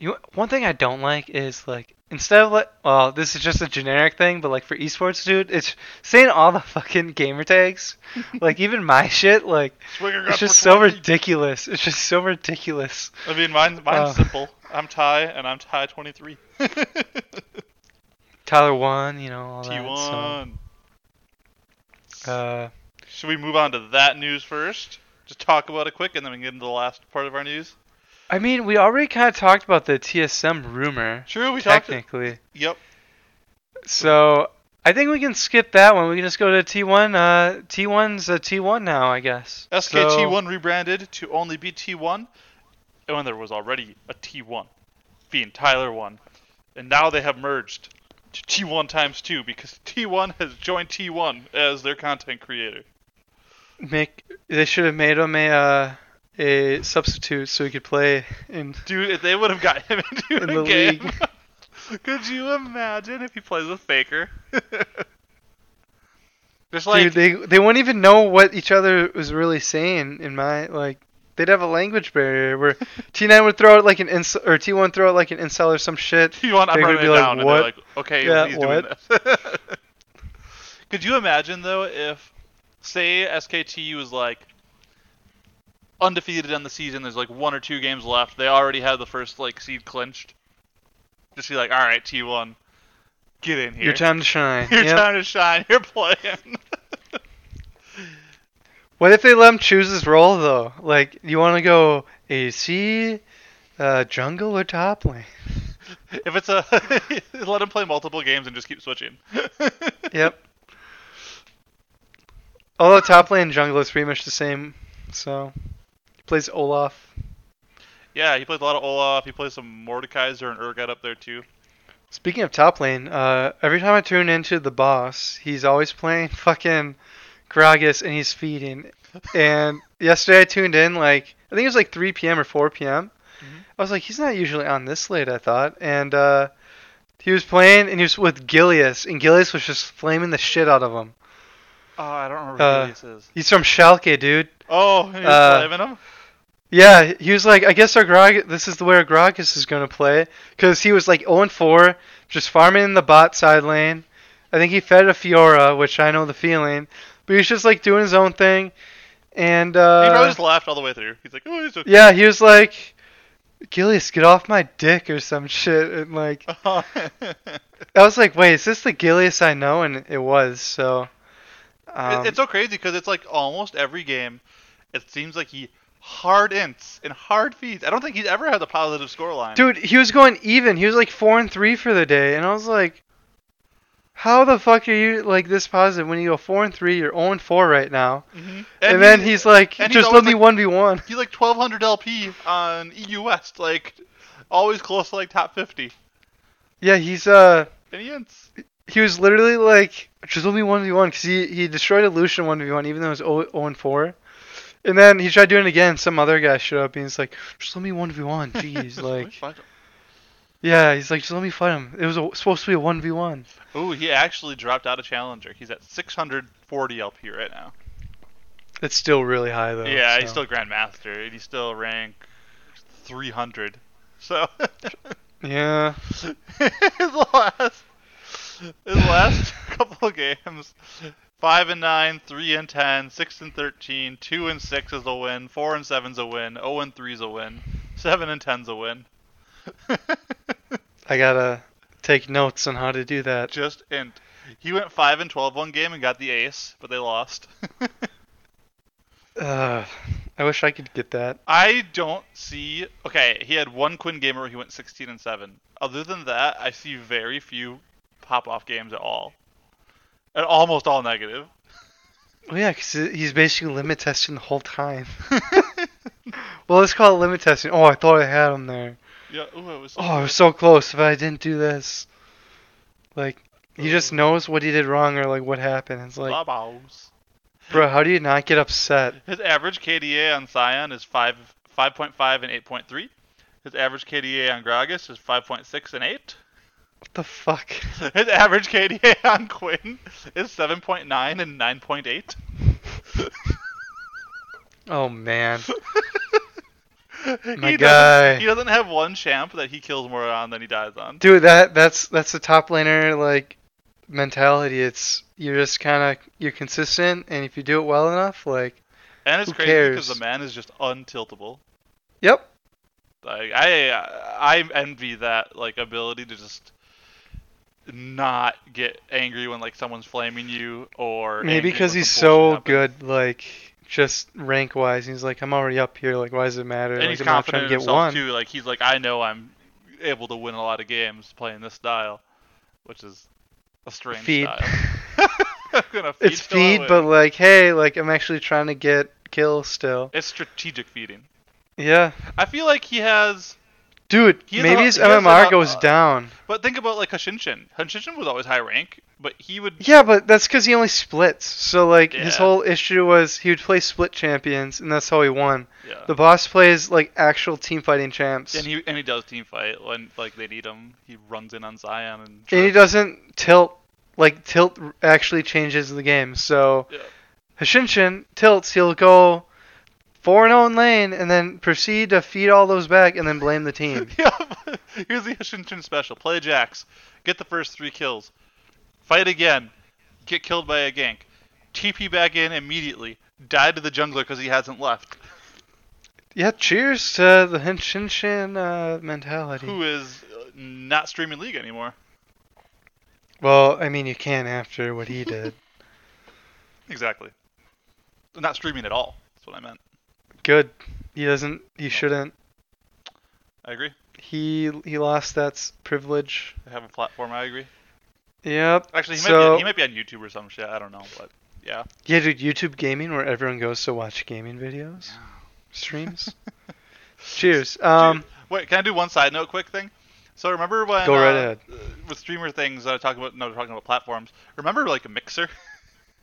You one thing I don't like is like instead of like well this is just a generic thing, but like for esports, dude, it's saying all the fucking gamer tags, like even my shit, like Swinger it's just so 20. ridiculous. It's just so ridiculous. I mean, mine, mine's Uh. simple. I'm Ty, and I'm Ty 23. Tyler one, you know all that. T1. So, uh, Should we move on to that news first? Just talk about it quick, and then we can get into the last part of our news. I mean, we already kind of talked about the TSM rumor, True, we talked. technically. Yep. So I think we can skip that one. We can just go to T1. Uh, T1's a T1 now, I guess. SKT1 rebranded to only be T1, and when there was already a T1, being Tyler 1. And now they have merged to T1 times 2 because T1 has joined T1 as their content creator. Make they should have made him a uh, a substitute so he could play in. Dude, if they would have got him into In a the game. league. Could you imagine if he plays with Faker? Just like Dude, they they wouldn't even know what each other was really saying. In my like, they'd have a language barrier where T9 would throw out like an ins or T1 throw out like an incel or some shit. T1, I'm They're gonna running be it like, down, and "What?" they're like, okay, Yeah, he's what? doing this. Could you imagine though if, say, SKT was like undefeated in the season, there's like one or two games left, they already have the first like seed clinched. Just be like, all right, T1, get in here. Your time to shine. Your Yep. time to shine. You're playing. What if they let him choose his role though? Like, you want to go AC, uh, jungle, or top lane? if it's a let him play multiple games and just keep switching. Yep. Although top lane and jungle is pretty much the same, so plays Olaf. Yeah, he plays a lot of Olaf. He plays some Mordekaiser and Urgot up there too. Speaking of top lane, uh, every time I tune into the boss, he's always playing fucking Gragas and he's feeding. And yesterday I tuned in, like, I think it was like 3 p.m. or 4 p.m. Mhm. I was like, he's not usually on this late, I thought. And uh, he was playing and he was with Gilius, and Gilius was just flaming the shit out of him. Oh, I don't remember Uh, who this is. He's from Schalke, dude. Oh, he's uh, flaming him. Yeah, he was like, I guess our Grog, this is the way our Gragas is gonna play, because he was like 0 4, just farming in the bot side lane. I think he fed a Fiora, which I know the feeling, but he was just like doing his own thing, and he probably uh, just laughed all the way through. He's like, oh, he's okay. yeah, he was like, Gilius, get off my dick or some shit, and like, I was like, wait, is this the Gilius I know? And it was, so. Um, it's so crazy because it's like almost every game, it seems like he hard ints and hard feeds. I don't think he's ever had a positive scoreline. Dude, he was going even. He was like four and three for the day, and I was like, "How the fuck are you like this positive when you go four and three? You're zero and four right now." Mhm. And, then he's like, and he's "Just let me one v one." he's like 1200 LP on EU West, like always close to like top 50. Yeah, he's uh, And he ints. he was literally like, "Just let me one v one," because he he destroyed a Lucian one v one, even though it was zero and four. And then he tried doing it again. Some other guy showed up and he's like, "Just let me one v one." Jeez, like, yeah, he's like, "Just let me fight him." It was a, supposed to be a one v one. Ooh, he actually dropped out of Challenger. He's at 640 LP right now. It's still really high though. yeah, he's still Grandmaster, and he's still rank 300. So Yeah. his last his last couple of games, five and nine, three and 10, six and 13, two and six is a win, four and seven's a win, zero and three's a win, seven and ten's a win. I gotta take notes on how to do that. Just int. He went five and 12 one game and got the ace, but they lost. Uh, I wish I could get that. I don't see. Okay, he had one Quinn gamer where he went 16 and seven. Other than that, I see very few pop off games at all, almost all negative. Oh yeah, because he's basically limit testing the whole time. well, let's call it limit testing. Oh, I thought I had him there. Yeah. Ooh, it was. So Oh, I was so close. If I didn't do this, like, he just knows what he did wrong or like what happened. It's like, Babos. bro, how do you not get upset? His average KDA on Sion is five, 5.5 and 8.3. His average KDA on Gragas is 5.6 and 8. What the fuck? His average KDA on Quinn is 7.9 and 9.8. Oh man, He My doesn't- guy. He doesn't have one champ that he kills more on than he dies on. dude, that that's that's the top laner like mentality. It's you're just kind of you're consistent, and if you do it well enough, like, And it's crazy because the man is just untiltable. yep, Like I, I envy that like ability to just not get angry when like someone's flaming you or maybe because he's so good, like just rank wise. He's like, I'm already up here. Like, why does it matter? and like, he's I'm confident trying in to get himself one. too. Like he's like, I know I'm able to win a lot of games playing this style, which is a strange Feed. style. Feed It's feed, but like, hey, like I'm actually trying to get kills still. it's strategic feeding. Yeah, I feel like he has, dude, He maybe his MMR goes uh, down. but think about like Hashinshin. Hashinshin was always high rank, but he would. Yeah, but that's because he only splits. So like his whole issue was he would play split champions, and that's how he won. Yeah. The boss plays like actual team fighting champs, and he and he does team fight when like they need him. He runs in on Sion and. and he doesn't tilt. Like tilt actually changes the game. So Yeah. Hashinshin tilts, he'll go four and zero in lane, and then proceed to feed all those back, and then blame the team. yeah. Here's the Hashinshin special. Play Jax. Get the first three kills. Fight again. Get killed by a gank. TP back in immediately. Die to the jungler because he hasn't left. yeah, cheers to the Hashinshin uh, mentality. Who is uh, not streaming League anymore. Well, I mean, you can after what he did. Exactly. Not streaming at all. That's what I meant. Good. He doesn't. He shouldn't. I agree. He he lost that privilege. I have a platform. I agree. Yep. Actually, he, might, be, he might be on YouTube or some shit. I don't know, but yeah. yeah, dude, YouTube gaming where everyone goes to watch gaming videos, streams. Cheers. Um, wait, can I do one side note, quick thing? So remember when Go right uh, ahead. uh, with streamer things that I talk about? No, talking about platforms. Remember like a Mixer?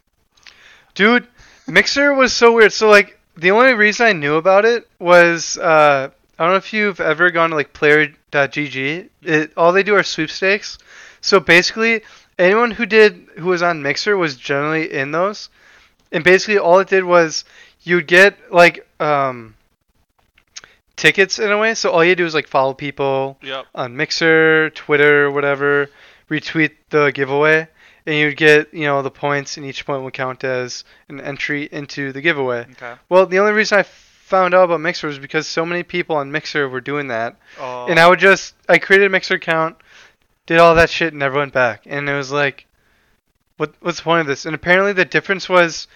dude, Mixer was so weird. So like, the only reason I knew about it was uh, I don't know if you've ever gone to like player.gg. It, all they do are sweepstakes. So basically, anyone who did who was on Mixer was generally in those, and basically all it did was you'd get like um, tickets in a way. So all you do is like follow people Yep. on Mixer, Twitter, whatever, retweet the giveaway, and you'd get you know the points, and each point would count as an entry into the giveaway. Okay. Well, the only reason I found out about Mixer was because so many people on Mixer were doing that, Oh. and I would just I created a Mixer account, did all that shit, and never went back, and it was like, what what's the point of this? And apparently the difference was,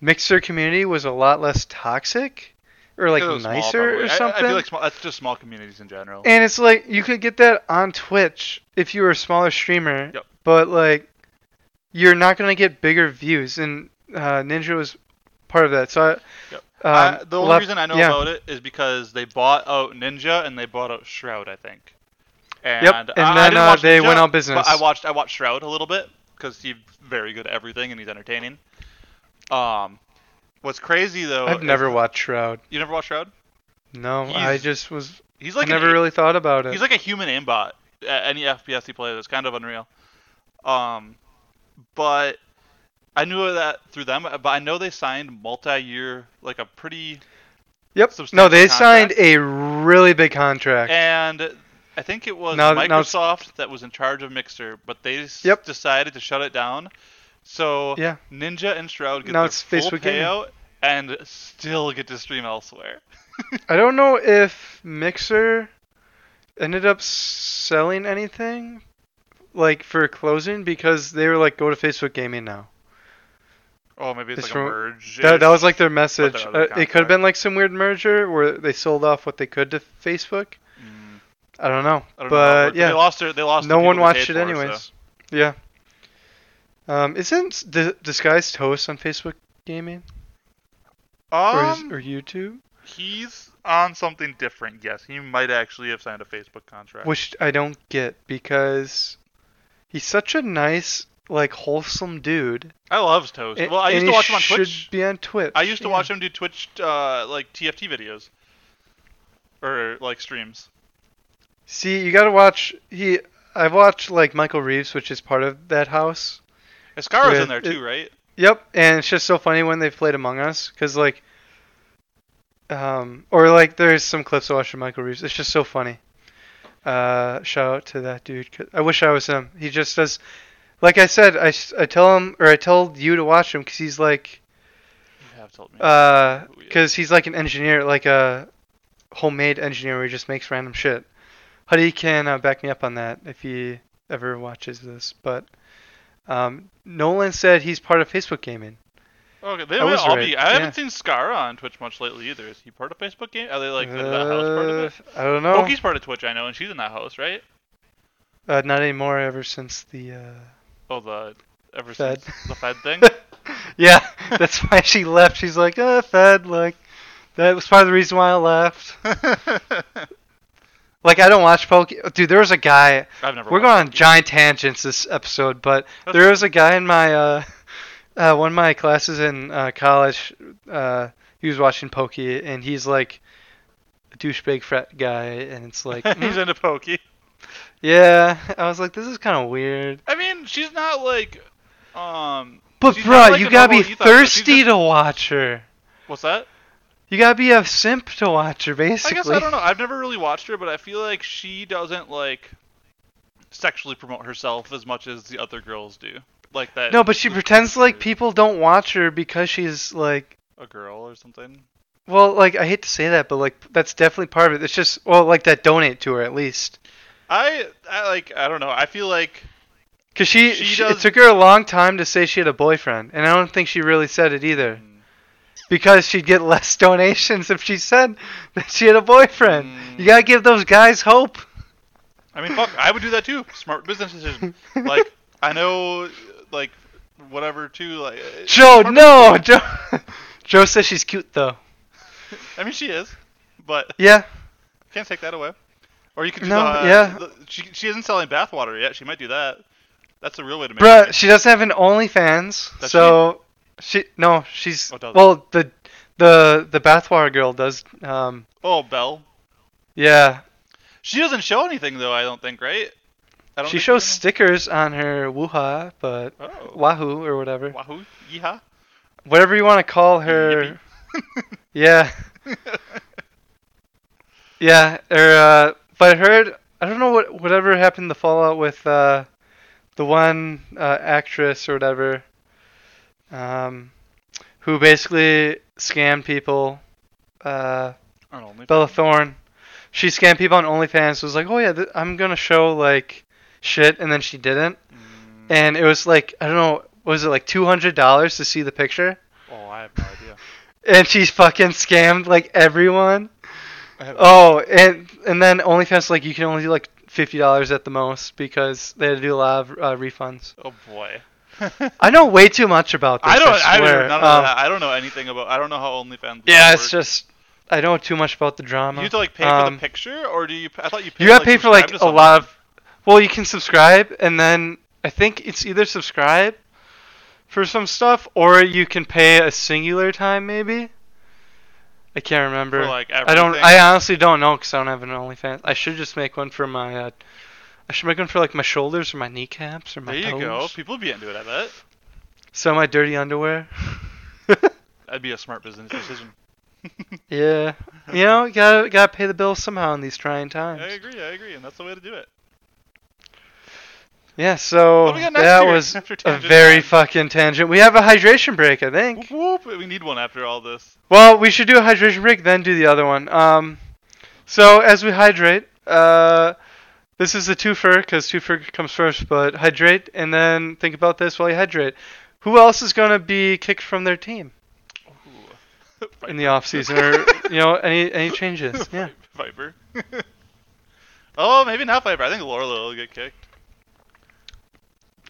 Mixer community was a lot less toxic, or like Because it was small, nicer probably. or I- something. I, feel like small, that's just small communities in general. And it's like you could get that on Twitch if you were a smaller streamer, Yep. but like you're not gonna get bigger views. And uh, Ninja was part of that. So I, Yep. um, I- the only left- reason I know yeah. about it is because they bought out Ninja and they bought out Shroud, I think. And, Yep, and I, then, uh, they Ninja, went out business. But I watched I watched Shroud a little bit because he's very good at everything and he's entertaining. Um, what's crazy though? I've never watched Shroud. You never watched Shroud? No, I just was. He's like I never really thought about it. He's like a human aimbot. A- Any FPS he plays, it's kind of unreal. Um, but I knew that through them. But I know they signed multi-year, like a pretty yep. No, they contract. signed a really big contract. And I think it was Now- now Microsoft that was in charge of Mixer, but they Yep. decided to shut it down. So Yeah. Ninja and Shroud get Now their it's full Facebook Gaming. payout and still get to stream elsewhere. I don't know if Mixer ended up selling anything like for closing because they were like go to Facebook Gaming now. Oh, maybe it's, It's like from- a merge. That, that was like their message. Uh, it could have been like some weird merger where they sold off what they could to Facebook. Mm, I don't know. I don't know. but They lost their. They lost. no people one watched it for, anyways. so- Yeah. Um, isn't D- Disguised Toast on Facebook Gaming or, is, Um, or YouTube? he's on something different. Yes, he might actually have signed a Facebook contract. Which I don't get because he's such a nice, like wholesome dude. I love Toast. And- well, I used to watch him on should Twitch. Be on Twitch. I used to yeah. watch him do Twitch, uh, like TFT videos, or like streams. See, you gotta watch. He, I've watched like Michael Reeves, which is part of that house. Scarra's in there it- too, right? Yep, and it's just so funny when they've played Among Us, cause like, um, or like there's some clips I watched of Michael Reeves. It's just so funny. Uh, shout out to that dude. I wish I was him. He just does, like I said, I, I tell him or I told you to watch him, cause he's like, You have told me. uh, Who he is. cause he's like an engineer, like a homemade engineer where he just makes random shit. Huddy can uh, back me up on that if he ever watches this, but. Um, Nolan said he's part of Facebook gaming. Okay, they I might was all right, be. I yeah. haven't seen Scarra on Twitch much lately either. Is he part of Facebook game? Are they like is that house part of it? Uh, I don't know. Pokey's part of Twitch, I know, and she's in that house, right? Uh, not anymore. Ever since the uh, Oh, the ever Fed. since the Fed thing. yeah, that's why she left. She's like, uh, Fed. Like that was part of the reason why I left. Like I don't watch Poke. Dude, there was a guy. I've never. We're going on giant tangents this episode, but That's there was a guy in my uh, uh, one of my classes in uh, college. Uh, he was watching Pokey, and he's like a douchebag frat guy, and it's like, He's into Pokey. yeah. I was like, this is kind of weird. I mean, she's not like, um. But bruh, like you gotta be normal ethos, though. She's thirsty just- to watch her. What's that? You gotta be a simp to watch her, basically. I guess I don't know. I've never really watched her, but I feel like she doesn't like sexually promote herself as much as the other girls do. Like that. No, but she pretends like people don't watch her because she's like, a girl or something. well, like I hate to say that, but like that's definitely part of it. It's just, well, like that donate to her at least, I, I like. I don't know. I feel like because she, She she- does- it took her a long time to say she had a boyfriend, and I don't think she really said it either, mm, because she'd get less donations if she said that she had a boyfriend. Mm. You gotta give those guys hope. I mean, fuck. I would do that too. Smart business decision. Like I know, like whatever too. Like uh, Joe, no, Joe. Joe says she's cute though. I mean, she is, but Yeah, can't take that away. Or you could do No, the, uh, yeah. the- she she isn't selling bathwater yet. She might do that. That's the real way to make Bruh, money. she doesn't have an OnlyFans, Does so she? no, she's Oh, does well the the the bathwater girl does. Um, Oh, Belle. yeah, She doesn't show anything though. I don't think, right? She shows stickers on her Wuha, but. Oh. Wahoo or whatever, Wahoo! Yeehaw! whatever you want to call her. Yeah, yeah. Or uh, but I heard I don't know what whatever happened to Fallout with uh, the one uh, actress or whatever, um, who basically scammed people. Uh, Bella Thorne. She scammed people on OnlyFans. Was like, oh yeah, th- I'm gonna show like shit, and then she didn't. Mm, And it was like I don't know, was it like two hundred dollars to see the picture? oh, I have no idea. And she's fucking scammed like everyone. Oh, and and then OnlyFans like you can only do like fifty dollars at the most because they had to do a lot of uh, refunds. Oh boy. I know way too much about this. I don't. I, swear. don't. Of Um, that. I don't know anything about. I don't know how OnlyFans. Yeah, it's just I know too much about the drama. You have to like pay for Um, the picture, or do you? I thought you. Paid You to, gotta pay for like a lot of. Well, you can subscribe, and then I think it's either subscribe for some stuff, or you can pay a singular time, maybe. I can't remember. Like, I don't. I honestly don't know because I don't have an OnlyFans. I should just make one for my. Uh, I should make one for like my shoulders or my kneecaps or my There you toes. go. People would be into it. I bet. Of my dirty underwear. That'd be a smart business decision. yeah. You know, you gotta gotta pay the bills somehow in these trying times. I agree. I agree, and that's the way to do it. Yeah, so What do we got next that was a very time? fucking tangent. We have a hydration break, I think. Whoop, whoop. We need one after all this. Well, we should do a hydration break, then do the other one. Um, so as we hydrate, uh, this is the twofer because twofer comes first. But hydrate, and then think about this while you hydrate. Who else is going to be kicked from their team in the off season, or you know, any any changes? Yeah. Viper. oh, maybe not Viper. I think Lourlo will get kicked.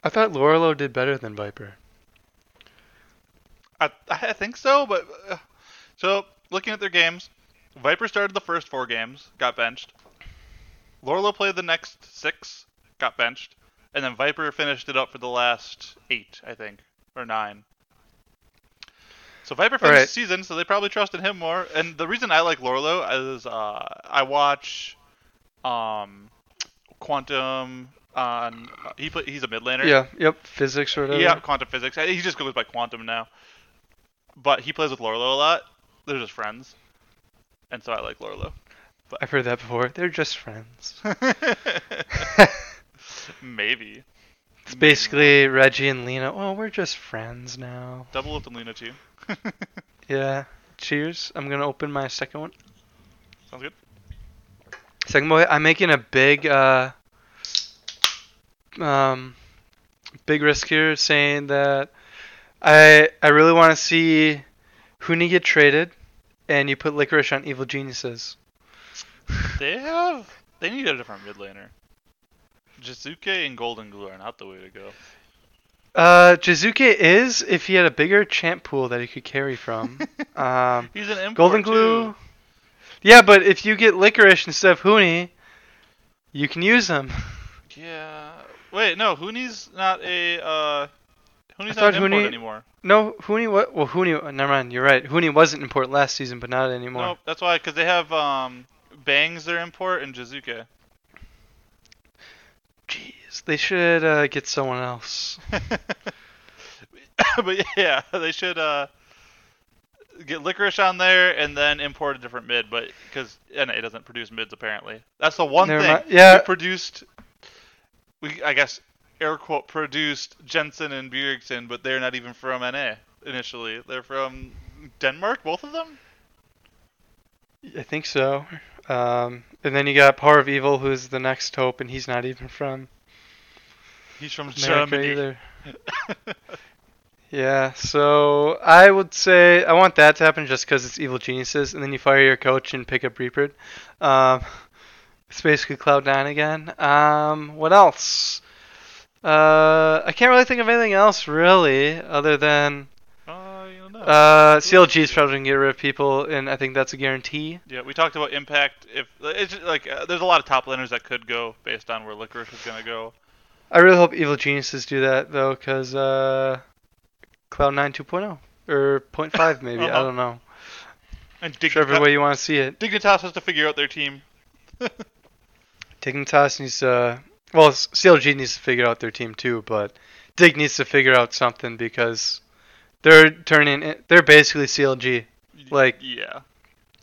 I thought Lourlo did better than Viper. I, I think so, but uh, so looking at their games, Viper started the first four games, got benched. Lourlo played the next six, got benched, and then Viper finished it up for the last eight, I think, or nine. So Viper finished Alright. the season, so they probably trusted him more. And the reason I like Lourlo is uh, I watch um, Quantum on he play, he's a mid laner. Yeah. Yep. Physics or whatever. Yeah, quantum physics. Uh, he just goes by quantum now. But he plays with Lourlo a lot. They're just friends. And so I like Lourlo. I've heard that before. They're just friends. Maybe. It's basically Reggie and Leena. Oh, we're just friends now. Double with Leena too. Yeah. Cheers. I'm gonna open my second one. Sounds good. Second boy, I'm making a big uh um big risk here saying that I I really want to see Huni get traded and you put licorice on evil geniuses. They have. They need a different mid laner. Jiizuke and Goldenglue are not the way to go. Uh Jiizuke is if he had a bigger champ pool that he could carry from. um He's an import Golden too. Yeah, but if you get licorice instead of Huni, you can use them. Yeah. Wait, no. Huni's not a. uh Huni's not an import Huni- anymore. No, Huni what? Well, Huni. Never mind. You're right. Huni wasn't import last season, but not anymore. Nope. That's why, because they have um Bangs their import and Jiizuke. Jeez, they should uh, get someone else. but yeah, they should uh get licorice on there and then import a different mid, but because and it doesn't produce mids apparently. That's the one Never thing. mind. Yeah. we produced. We I guess air quote produced Jensen and Bjergsen, but they're not even from NA initially. They're from Denmark, both of them. I think so. Um, and then you got Power of Evil, who's the next hope, and he's not even from He's from America Germany. either. Yeah, so I would say I want that to happen just because it's evil geniuses, and then you fire your coach and pick up Reaper. Um, it's basically Cloud Nine again. Um, what else? Uh, I can't really think of anything else really, other than Oh, you know. uh, CLG is probably gonna get rid of people, and I think that's a guarantee. yeah, we talked about impact. If it's just, like uh, there's a lot of top laners that could go based on where licorice is gonna go. I really hope evil geniuses do that though, because uh, Cloud Nine 2.0 or 0.5 maybe. I Uh-huh. don't know. And Whichever Dignitas, way you want to see it. Dignitas has to figure out their team. Dignitas needs to. Well, CLG needs to figure out their team too, but Dig needs to figure out something because they're turning. in- They're basically CLG, Like- yeah,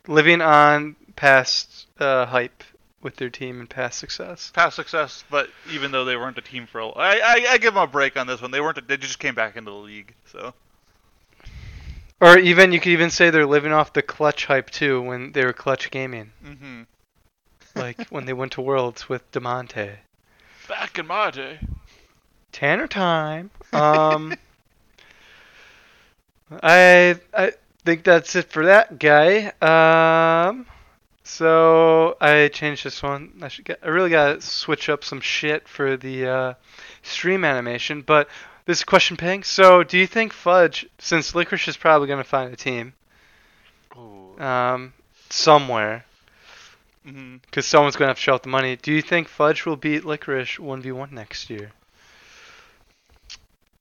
living on past uh, hype with their team and past success. past success. But even though they weren't a team for, a, I, I I give them a break on this one. They weren't. A, they just came back into the league. So Or even you could even say they're living off the clutch hype too when they were clutch gaming, hmm like when they went to Worlds with Damonte. back in my day. Tanner time. Um, I I think that's it for that guy. Um, so I changed this one. I should get. I really gotta switch up some shit for the uh, stream animation. But this is question ping. So do you think Fudge, since Licorice is probably gonna find a team, Ooh. um, somewhere, because someone's gonna have to shell out the money. Do you think Fudge will beat Licorice one v one next year?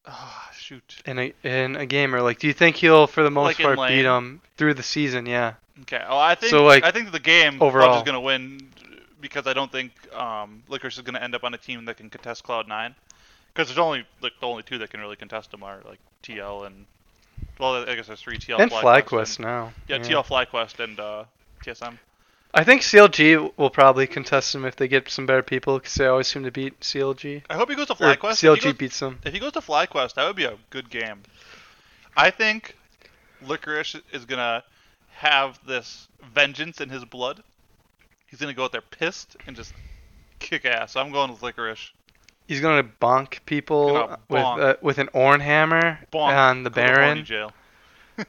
Ah, shoot. in a in a game or like do you think he'll for the most Like part lane? beat him through the season yeah Okay. Well, I think So, like, I think the game overall. Is gonna win because I don't think um, Licorice is gonna end up on a team that can contest Cloud Nine. Because there's only like the only two that can really contest them are like TL and well I guess there's three TL and FlyQuest FlyQuest and- now Yeah, TL FlyQuest and uh, TSM. I think CLG will probably contest him if they get some better people because they always seem to beat CLG I hope he goes to FlyQuest. CLG goes- beats them If he goes to FlyQuest, that would be a good game. I think Licorice is gonna have this vengeance in his blood. He's gonna go out there pissed and just kick ass. I'm going with Licorice. He's gonna bonk people Gonna with bonk. uh, with an Ornn hammer Bonk. on the Go Baron. jail.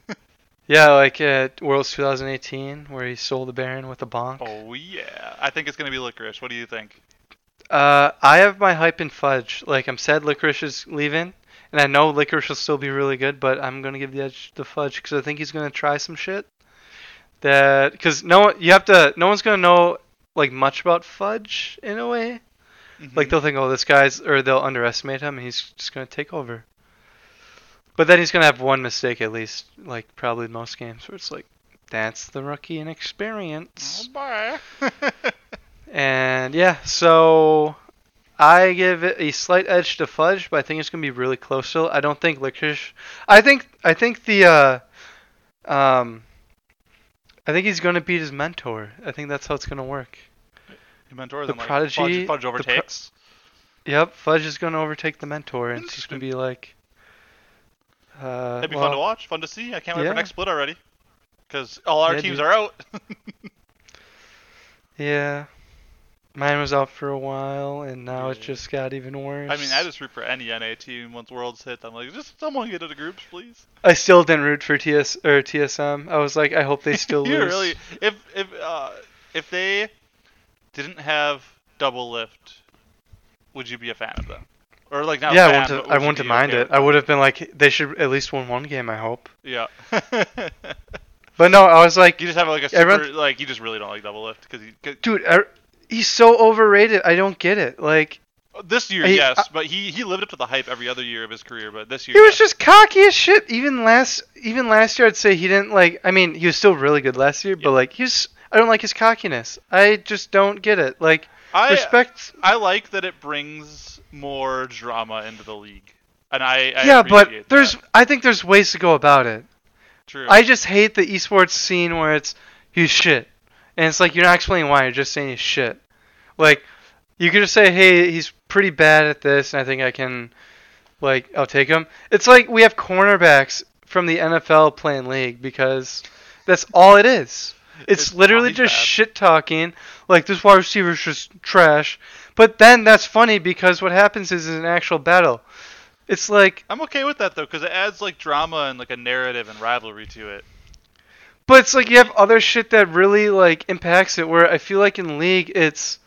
Yeah, like at Worlds 2018, where he sold the Baron with a bonk. Oh yeah, I think it's gonna be licorice. What do you think? Uh, I have my hype in Fudge. Like, I'm sad Licorice is leaving, and I know Licorice will still be really good, but I'm gonna give the edge to Fudge because I think he's gonna try some shit. That because no one, you have to, no one's gonna know like much about Fudge in a way. Like Mhm. they'll think, oh, this guy's, or they'll underestimate him, and he's just gonna take over. But then he's gonna have one mistake at least, like probably most games, where it's like, that's the rookie inexperience. Oh, bye. And yeah, so I give it a slight edge to Fudge, but I think it's gonna be really close still. I don't think Licorice. I think I think the uh, um, I think he's gonna beat his mentor. I think that's how it's gonna work. Your mentor The then like prodigy- Fudge, Fudge the pro- overtakes. Yep, Fudge is gonna overtake the mentor, and it's just gonna be like. Uh, That'd be well, fun to watch, fun to see. I can't wait yeah. for next split already. Because all our Yeah, teams dude. are out. Yeah, mine was out for a while, and now it just got even worse. I mean, I just root for any NA team once Worlds hit. I'm like, just someone get into the groups, please. I still didn't root for TS or TSM. I was like, I hope they still you lose. really, if if uh, if they didn't have Doublelift, would you be a fan of them? Or like not? yeah, a I fan, wouldn't. Would I wouldn't be okay it. I would have been like, they should at least win one game. I hope. Yeah. But no, I was like, you just have like a super, Everyone- like you just really don't like Doublelift because dude, er, he's so overrated. I don't get it. Like, this year, He- yes, I- but he he lived up to the hype every other year of his career. But this year, he was just cocky as shit. Even last, even last year, I'd say he didn't like. I mean, he was still really good last year, but like, he's. I don't like his cockiness. I just don't get it. Like, I respect. I like that it brings more drama into the league, and I, I yeah, but appreciate there's. that. I think there's ways to go about it. true. I just hate the esports scene where it's he's shit, and it's like you're not explaining why. You're just saying he's shit. Like you could just say, hey, he's pretty bad at this, and I think I can, like, I'll take him. It's like we have cornerbacks from the NFL playing league because that's all it is. It's, It's literally just bad. shit talking. Like this wide receiver's just trash. But then that's funny because what happens is in an actual battle, it's like I'm okay with that though, because it adds like drama and like a narrative and rivalry to it. But it's like you have other shit that really like impacts it. Where I feel like in league, it's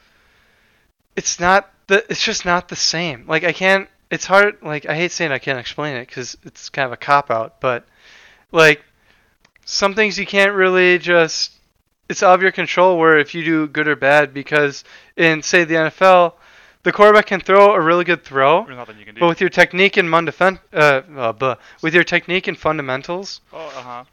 it's not the it's just not the same. Like I can't. It's hard. Like I hate saying I can't explain it because it's kind of a cop out. But like some things you can't really just. It's out of your control. Where if you do good or bad, because in say the NFL, the quarterback can throw a really good throw. You can do. But with your technique and uh, uh, with your technique and fundamentals, oh, uh huh.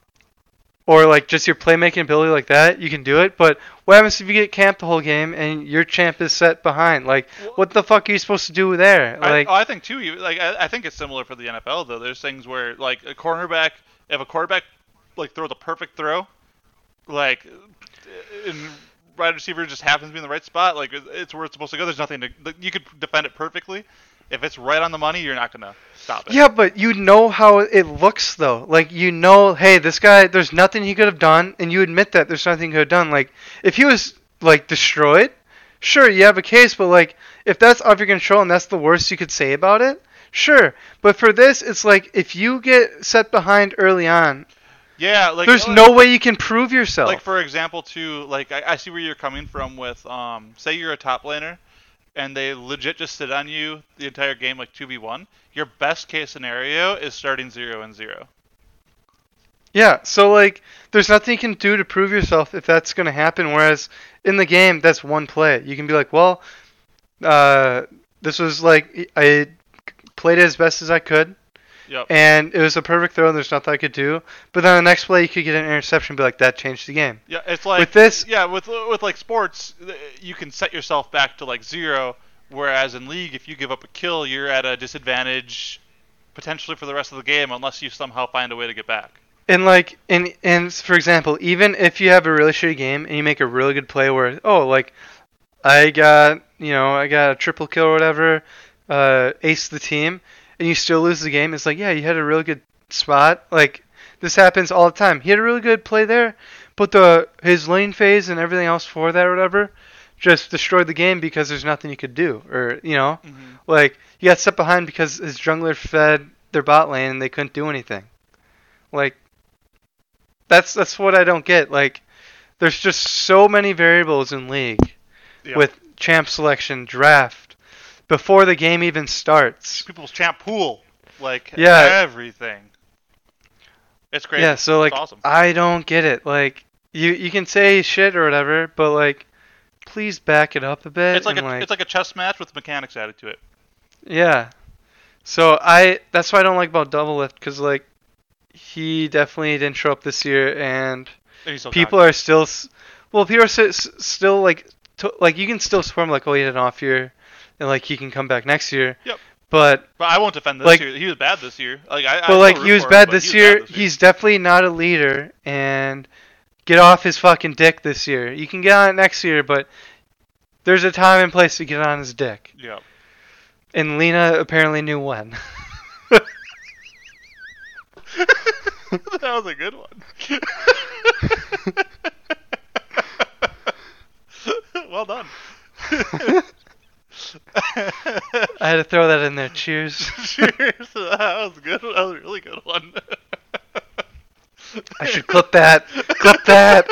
Or like just your playmaking ability like that, you can do it. But what happens if you get camped the whole game and your champ is set behind? Like, what the fuck are you supposed to do there? I, oh, Like, oh, I think too. you- Like I, I think it's similar for the NFL though. There's things where like a cornerback, if a quarterback like throws a perfect throw, like and wide receiver just happens to be in the right spot, like it's- it's where it's supposed to go. There's nothing to like, you could defend it perfectly. If it's right on the money, you're not gonna stop it. yeah, but you know how it looks though. Like, you know, hey, this guy, there's nothing he could have done, and you admit that there's nothing he could have done. Like, if he was like destroyed, sure, you have a case. But like, if that's out of your control and that's the worst you could say about it, sure. But for this, it's like if you get set behind early on, Yeah, like there's uh, no way you can prove yourself. Like for example, too, like I, I see where you're coming from with, um, say you're a top laner, and they legit just sit on you the entire game like two v one. Your best case scenario is starting zero and zero. Yeah, so like there's nothing you can do to prove yourself if that's going to happen whereas in the game that's one play. You can be like, "Well, uh this was like I played it as best as I could Yep. and it was a perfect throw and there's nothing I could do." But then the next play you could get an interception and be like, "That changed the game." yeah, it's like With this yeah, with with like sports, you can set yourself back to like zero. Whereas in league, if you give up a kill, you're at a disadvantage potentially for the rest of the game unless you somehow find a way to get back. And like, and and for example, even if you have a really shitty game and you make a really good play, where oh, like I got you know I got a triple kill or whatever, uh, ace the team, and you still lose the game, it's like yeah, you had a really good spot. Like this happens all the time. He had a really good play there, but the his lane phase and everything else for that or whatever just destroyed the game because there's nothing you could do, or you know, hmm like you got set behind because his jungler fed their bot lane and they couldn't do anything. Like that's that's what I don't get. Like there's just so many variables in league Yeah. with champ selection, draft, before the game even starts. people's champ pool, like Yeah. everything. It's great. Yeah, so like awesome. I don't get it. Like you you can say shit or whatever, but like please back it up a bit. It's like a and, it's like a chess match with mechanics added to it. Yeah. So I that's what I don't like about Doublelift because like he definitely didn't show up this year and And people are still well people are still like to, like you can still swarm like oh he had an off year and like he can come back next year. Yep. But But I won't defend this Like- year. He was bad this year. Like I. I but still like he was him, bad but this he was year. bad this He's definitely not a leader and get off his fucking dick this year. You can get on it next year, but there's a time and place to get on his dick. Yeah. And Leena apparently knew when. that was a good one. well done. I had to throw that in there. Cheers. Cheers. That was good. That was a really good one. I should clip that. Clip that.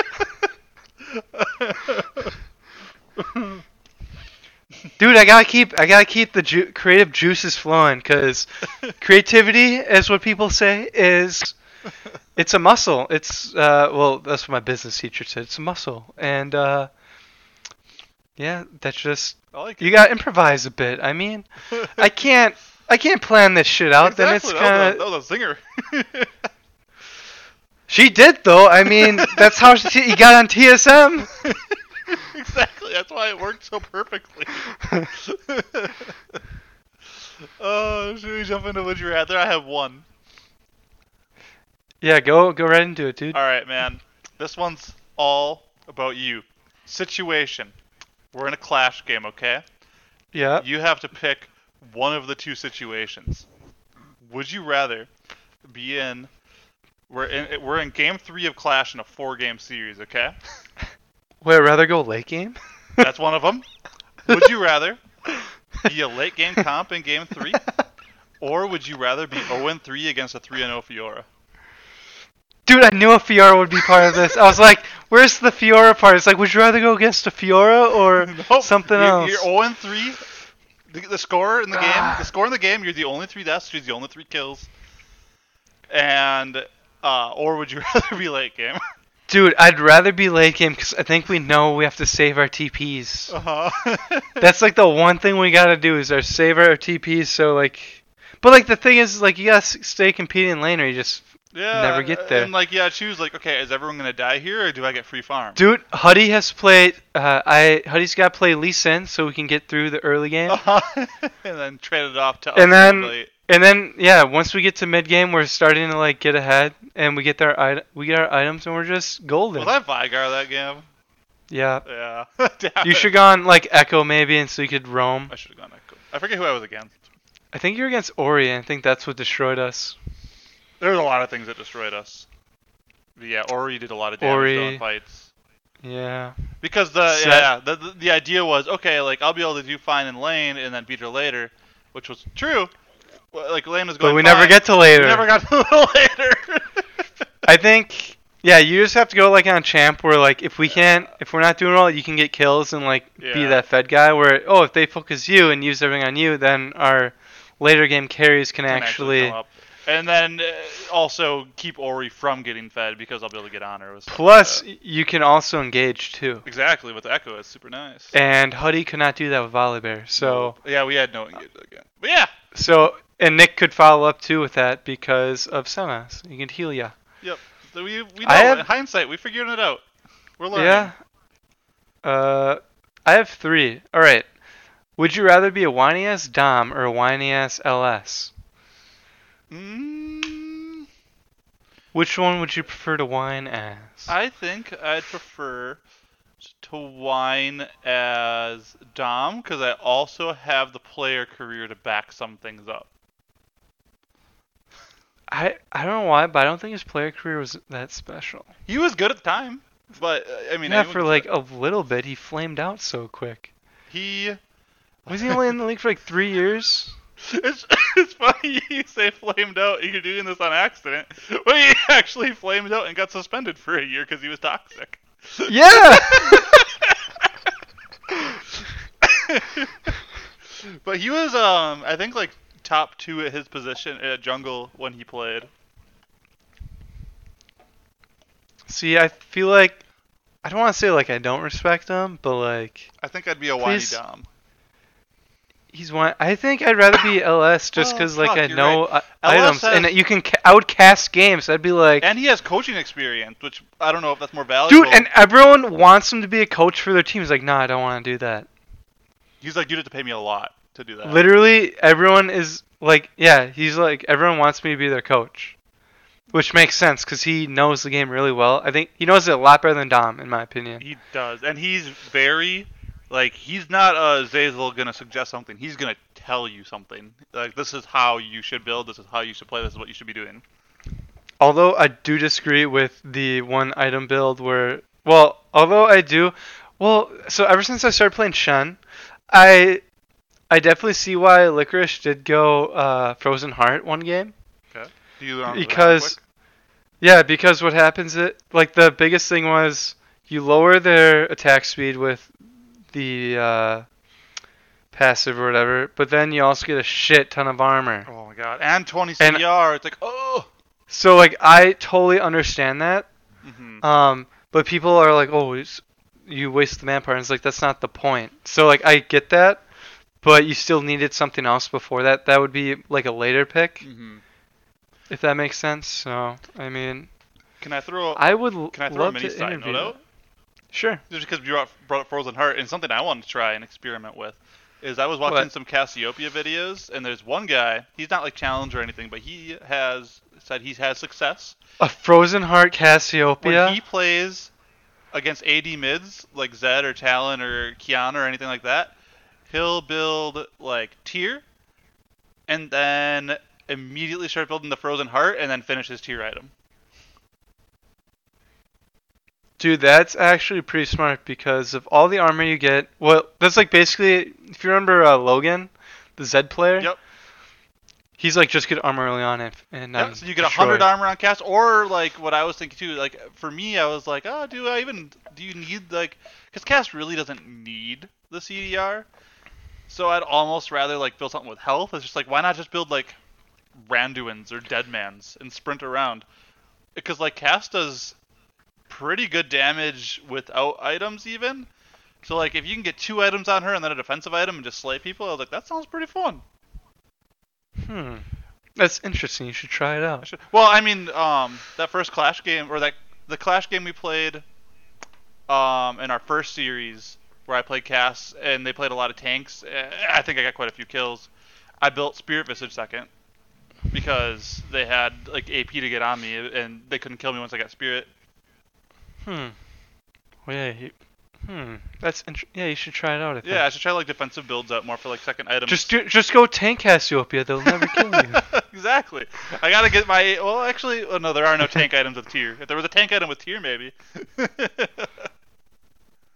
Dude, I gotta keep I gotta keep the ju- creative juices flowing because creativity, as what people say, is it's a muscle. It's uh, well, that's what my business teacher said. It's a muscle, and uh, yeah, that's just I like you gotta improvise a bit. I mean, I can't I can't plan this shit out. Then it's Exactly, that was a- that was a zinger. she did though. I mean, that's how she, he got on TSM. exactly. That's why it worked so perfectly. Oh, should we jump into Would You Rather? I have one. Yeah, go go right into it, dude. All right, man. This one's all about you. Situation. We're in a clash game, okay? Yeah. You have to pick one of the two situations. Would you rather be in we're in we're in game 3 of Clash in a 4-game series, okay? Wait, I'd rather go late game? That's one of them. Would you rather be a late game comp in game 3 or would you rather be 0 3 against a 3 0 Fiora? Dude, I knew a Fiora would be part of this. I was like, where's the Fiora part? It's like, would you rather go against a Fiora or Nope. something you're, else? You're 0 3. The, the score in the game, Ah. the score in the game, you're the only three deaths, she's the only three kills. And uh, or would you rather be late game? Dude, I'd rather be late game because I think we know we have to save our TPs. Uh-huh. That's like the one thing we gotta do is our save our TPs. So like, but like the thing is, like you gotta stay competing in lane or you just yeah, never get there. And like, yeah, choose like, okay, is everyone gonna die here, or do I get free farm? Dude, Huddy has played. Uh, I Huddy's got to play Lee Sin so we can get through the early game. And then trade it off to And then- late. And then yeah, once we get to mid game, we're starting to like get ahead, and we get our we get our items, and we're just golden. Was I Veigar that game? Yeah, Yeah. You should gone like Ekko maybe, and so you could roam. I should have gone Ekko. I forget who I was against. I think you're against Ori, and I think that's what destroyed us. There's a lot of things that destroyed us. But yeah, Ori did a lot of damage Ori. fights. Yeah, Because the Set. yeah the, the the idea was okay like I'll be able to do fine in lane and then beat her later, which was true. Like lane was going. but we never get to later. We never got to later. I think yeah, you just have to go like on champ where like if we can't if we're not doing well, you can get kills and like be that fed guy. Where oh, if they focus you and use everything on you, then our later game carries can, Can actually. up. And then uh, also keep Ori from getting fed because I'll be able to get on her. with- Plus, you can also engage too. exactly with Ekko, it's super nice. And Huddy could not do that with Volibear. So yeah, we had no engage again. But yeah, so and Nick could follow up too with that because of Senna's. You can heal ya. so we we know I have- in hindsight we figured it out. We're learning. Yeah. Uh, I have three. All right. Would you rather be a whiny ass Dom or a whiny ass LS? Mm, Which one would you prefer to whine as? I think I'd prefer to whine as Dom because I also have the player career to back some things up. I I don't know why, but I don't think his player career was that special. He was good at the time. But uh, I mean, yeah, anyone for like a little bit, he flamed out so quick. he. Was he only in the league for like three years? It's, it's funny you say flamed out. You're doing this on accident, but he actually flamed out and got suspended for a year because he was toxic. Yeah. but he was, um, I think like top two at his position at jungle when he played. See, I feel like I don't want to say like I don't respect him, but like I think I'd be a whiny Please. dom. He's one. I think I'd rather be LS just Oh, because like fuck, I you're know uh, LS items and you can ca- outcast games. I'd be like, And he has coaching experience, which I don't know if that's more valuable. dude, and everyone wants him to be a coach for their team. He's like, nah, I don't want to do that. he's like, you'd have to pay me a lot to do that. Literally, everyone is like, yeah, he's like, everyone wants me to be their coach, which makes sense because he knows the game really well. I think he knows it a lot better than Dom, in my opinion. He does, and he's very like he's not uh Zeyzal gonna suggest something. He's gonna tell you something. Like this is how you should build. This is how you should play. This is what you should be doing. Although I do disagree with the one item build where, well, although I do, well, so ever since I started playing Shen, I, I definitely see why Licorice did go uh, Frozen Heart one game. Okay. Do you learn because yeah because what happens it like the biggest thing was you lower their attack speed with the uh, passive or whatever but then you also get a shit ton of armor Oh my god! And 20 And- CR. It's like oh. so like i totally understand that hmm um but people are like oh it's- you waste the manpower and it's like that's not the point so like i get that but you still needed something else before that that would be like a later pick hmm if that makes sense so i mean Can I throw? i would can I throw a mini side note out? Sure. Just because you brought, brought up Frozen Heart, and something I wanted to try and experiment with is I was watching What? some Cassiopeia videos, and there's one guy. He's not like challenge or anything, but he has said he's had success A Frozen Heart when Cassiopeia. he plays against AD mids like Zed or Talon or Qiyana or anything like that. He'll build like tear, and then immediately start building the Frozen Heart, and then finish his tear item. Dude, that's actually pretty smart because of all the armor you get. Well, that's like basically, if you remember uh, Logan, the Zed player. Yep. He's like just get armor early on and and Yeah, then so you get a hundred armor on cast, or like what I was thinking too. Like for me, I was like, oh, do I even do you need like because cast really doesn't need the CDR. So I'd almost rather like build something with health. It's just like why not just build like Randuins or Deadmans and sprint around? Because like cast does pretty good damage without items even. So like if you can get two items on her and then a defensive item and just slay people, I was like that sounds pretty fun. Hmm. That's interesting. You should try it I out. should- Well, I mean, um, that first Clash game or that the Clash game we played, um, in our first series where I played Cass and they played a lot of tanks. eh, I think I got quite a few kills. I built Spirit Visage second because they had like AP to get on me and they couldn't kill me once I got Spirit. Hmm. Well, yeah. You, hmm. That's int- yeah. You should try it out. I think. Yeah, I should try like defensive builds out more for like second items. Just do, just go tank Cassiopeia. They'll never kill you. exactly. I gotta get my. Well, actually, oh no, there are no tank items with tear. If there was a tank item with tear, maybe.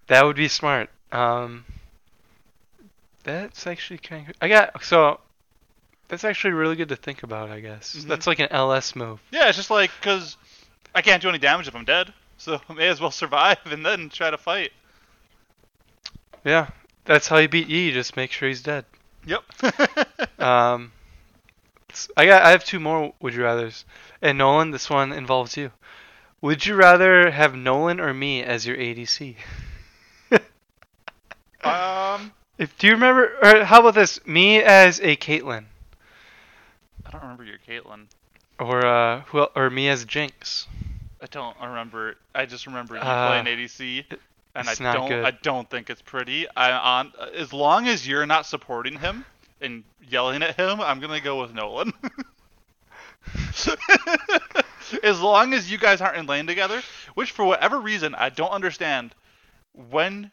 That would be smart. Um, that's actually kind of. I got so. That's actually really good to think about. I guess Mhm. that's like an LS move. Yeah, it's just like because I can't do any damage if I'm dead, so may as well survive and then try to fight. Yeah, that's how you beat Yi. Just make sure he's dead. Yep. Um, I got. I have two more would you rather's. And Nolan, this one involves you. Would you rather have Nolan or me as your ADC? um, If do you remember? Or how about this? Me as a Caitlyn, I don't remember your Caitlyn. or uh, who? Or me as Jinx. I don't remember. I just remember you Uh, playing ADC, and I don't. good. I don't think it's pretty. I on as long as you're not supporting him and yelling at him, I'm gonna go with Nolan. as long as you guys aren't in lane together, which for whatever reason I don't understand, when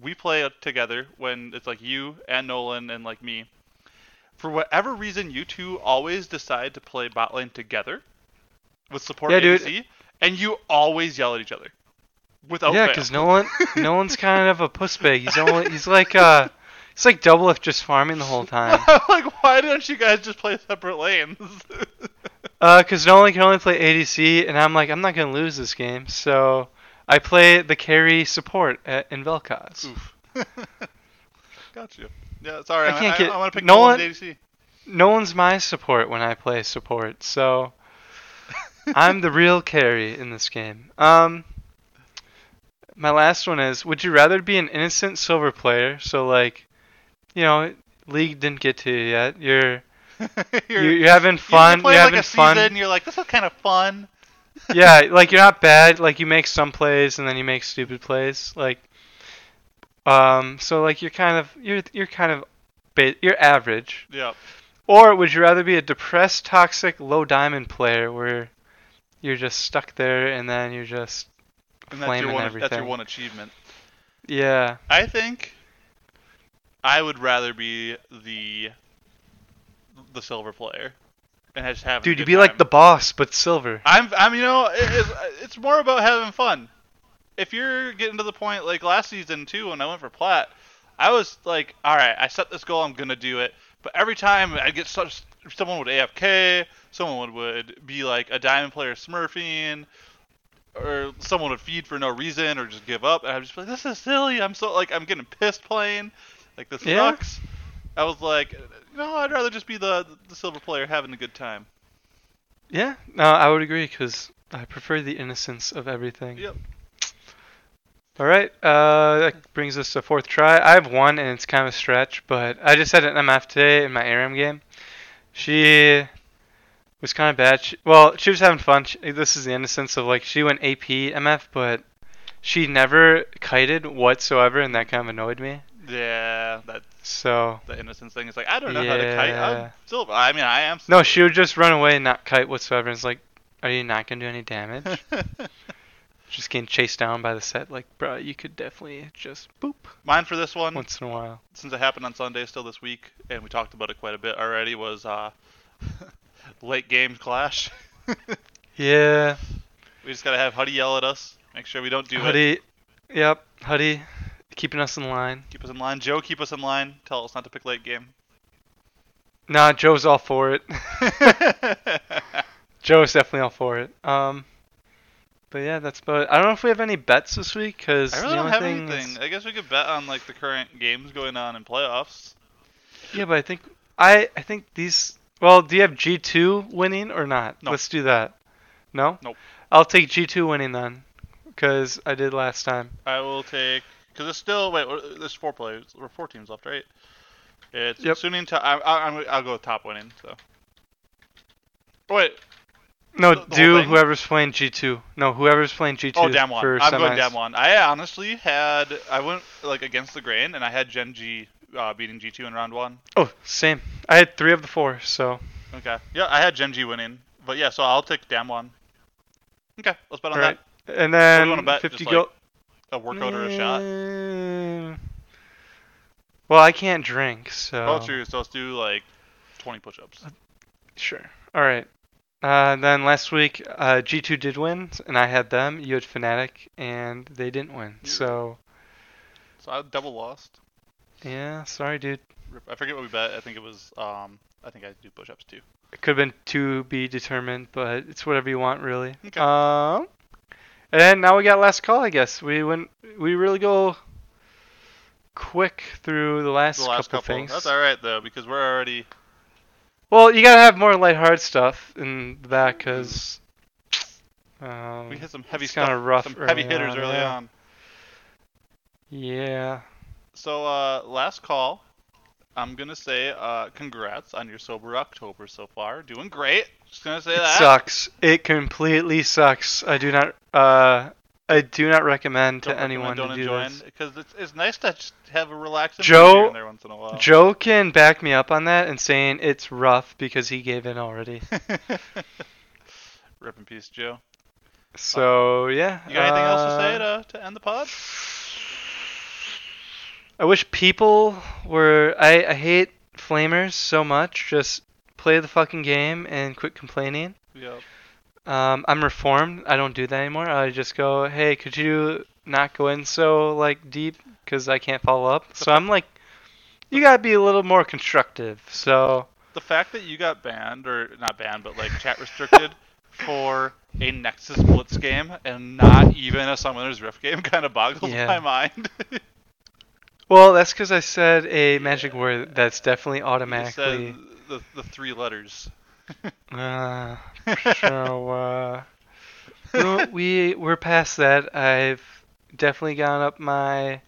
we play together, when it's like you and Nolan and like me, for whatever reason you two always decide to play bot lane together with support Yeah, dude. And you always yell at each other. Without yeah, because Nolan, Nolan's kind of a puss bag. He's only, he's like, uh, he's like Doublelift just farming the whole time. like, why don't you guys just play separate lanes? Uh, because Nolan can only play ADC, and I'm like, I'm not gonna lose this game, so I play the carry support at, in Vel'Koz. Got you. Yeah, sorry. I can't I, get- I, want to pick no one- ADC. Nolan's my support when I play support, so I'm the real carry in this game. Um, my last one is: Would you rather be an innocent silver player, so like, you know, league didn't get to you yet. You're you're, you're, having fun. You're like having a fun. season. You're like, this is kind of fun. yeah, like you're not bad. Like you make some plays and then you make stupid plays. Like, um, so like you're kind of you're you're kind of ba- you're average. Yeah. Or would you rather be a depressed, toxic, low diamond player where you're just stuck there and then you're just And that's your one. everything? That's your one achievement. yeah. I think I would rather be the the silver player and just have. Dude, you'd be like the boss but silver. I'm. I'm. You know, it, it's, it's more about having fun. If you're getting to the point like last season too, when I went for plat, I was like, all right, I set this goal, I'm gonna do it. But every time I get such, someone would AFK, someone would be like a diamond player smurfing, or someone would feed for no reason or just give up, and I'm just like, this is silly. I'm so like, I'm getting pissed playing. Like this Yeah. sucks. I was like, no, I'd rather just be the the silver player having a good time. Yeah, no, I would agree because I prefer the innocence of everything. Yep. All right, uh, that brings us to fourth try. I have one, and it's kind of a stretch, but I just had an MF today in my ARAM game. She was kind of bad. She, well, she was having fun. She, this is the innocence of like she went AP MF, but she never kited whatsoever, and that kind of annoyed me. Yeah, that So the innocence thing is like I don't know how to kite. I'm still. I mean, I am. no, she would just run away and not kite whatsoever. And it's like, are you not gonna do any damage? just getting chased down by the set. Like, bro, you could definitely just boop Mine for this one, once in a while. since it happened on Sunday, still this week, and we talked about it quite a bit already, was uh, late game clash. Yeah, we just gotta have Huddy yell at us, make sure we don't do it. Huddy. Yep, Huddy, keeping us in line. Keep us in line. Joe, keep us in line. Tell us not to pick late game. Nah, Joe's all for it. Joe's definitely all for it. Um, but yeah, that's about it. I don't know if we have any bets this week because I really don't have thing anything. I guess we could bet on like the current games going on in playoffs. Yeah, but I think I I think these. Well, do you have G two winning or not? No. Let's do that. No. Nope. I'll take G two winning then, because I did last time. I will take because it's still wait. There's four players or four teams left, right? It's Yep. Suning to. I, I, I'll go with top winning. So. Oh, wait. No, The- the do whoever's playing G two. No, whoever's playing G two. Oh, DAMWON. For I'm going semis. damn one. I honestly had. I went like against the grain, and I had Gen G uh, beating G2 in round one. Oh, same. I had three of the four, so Okay. Yeah, I had Gen G winning, but yeah, so I'll take DAMWON. Okay, let's bet on all right. that. And do you then bet? fifty Just, go. like, A workout or a shot. Mm. Well, I can't drink, so. Oh, true. So let's do like 20 push-ups. Sure. All right. Uh, then last week, uh, G2 did win, and I had them. You had Fnatic, and they didn't win. So, So I double lost. yeah, sorry, dude. I forget what we bet. I think it was. Um, I think I do push-ups too. It could have been to be determined, but it's whatever you want, really. Okay. Um, and now we got last call, I guess. We went, we really go quick through the last, The last couple, couple. things. That's all right though, because we're already. Well, you gotta have more lighthearted stuff in that cause um, We hit some heavy it's kinda rough some heavy hitters on, early yeah. on. yeah. So uh, last call. I'm gonna say uh, congrats on your sober October so far. Doing great. Just gonna say It that. sucks. It completely sucks. I do not. Uh, I do not recommend to Don't recommend, anyone to do enjoy this. because it's, it's nice to have a relaxing Joe- there once in a while. Joe can back me up on that and saying it's rough because he gave in already. Rip in peace, Joe. So yeah. You got anything else to say uh, to, to end the pod? I wish people were. I, I hate flamers so much. Just play the fucking game and quit complaining. Yep. Um, I'm reformed. I don't do that anymore. I just go, hey, could you not go in so like deep because I can't follow up. So I'm like, you gotta be a little more constructive. So The fact that you got banned, or not banned, but like chat restricted for a Nexus Blitz game and not even a Summoner's Rift game kind of boggles Yeah. my mind. well, that's because I said a magic Yeah. word that's definitely You automatically. said the, the three letters. Uh, so uh, no, we we're past that. I've definitely gone up my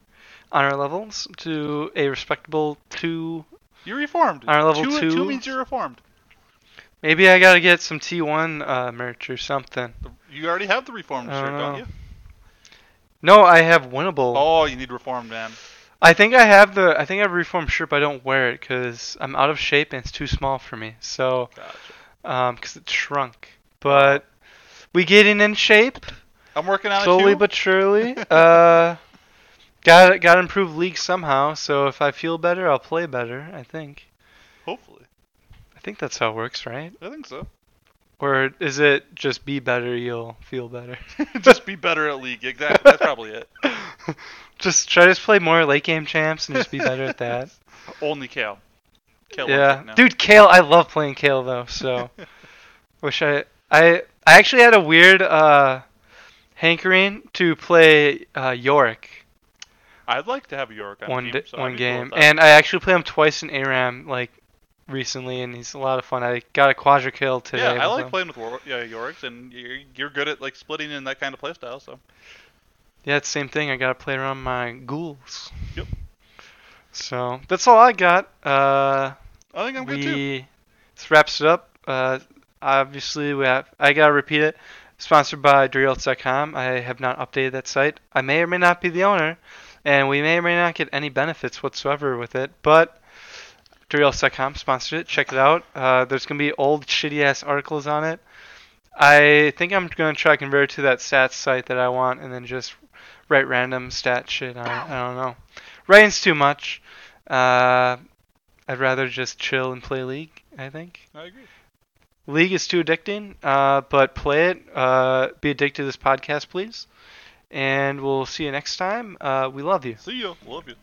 honor levels to a respectable two. You reformed. Honor level two means you're reformed. Maybe I gotta get some T1 uh, merch or something. You already have the reformed shirt, don't don't you? No, I have winnable. Oh, you need reformed, man. I think I have the. I think I have a reformed shirt, but I don't wear it because I'm out of shape and it's too small for me. So, Gotcha. um, because it shrunk. But we getting in shape I'm working on slowly but surely. uh, got got to improve league somehow. So if I feel better, I'll play better. I think. Hopefully, I think that's how it works, right? I think so. Or is it just be better, you'll feel better? Just be better at League. Exactly. That's probably it. just try to play more late game champs and just be better at that. Only Kayle. Kayle yeah, dude, Kayle. I love playing Kayle though. So wish I I I actually had a weird uh hankering to play uh Yorick I'd like to have Yorick on one team, so one be cool game, and I actually played him twice in ARAM like recently, and he's a lot of fun. I got a quadra kill today. yeah, I like him. playing with War- yeah, Yoricks, and you're, you're good at like splitting in that kind of playstyle. So Yeah, it's same thing. I gotta play around my ghouls. Yep. So that's all I got. Uh, I think I'm good too. we this wraps it up. Uh, obviously, we have. I gotta repeat it. Sponsored by Dorielts.com. I have not updated that site. I may or may not be the owner, and we may or may not get any benefits whatsoever with it. But Dorielts.com sponsored it. Check it out. Uh, there's gonna be old shitty ass articles on it. I think I'm gonna try to convert it to that stats site that I want, and then just write random stat shit on it. I don't know. Writing's too much. Uh, I'd rather just chill and play League. I think I agree. League is too addicting. Uh, but play it. Uh, be addicted to this podcast, please. And we'll see you next time. Uh, we love you. See you. Love you.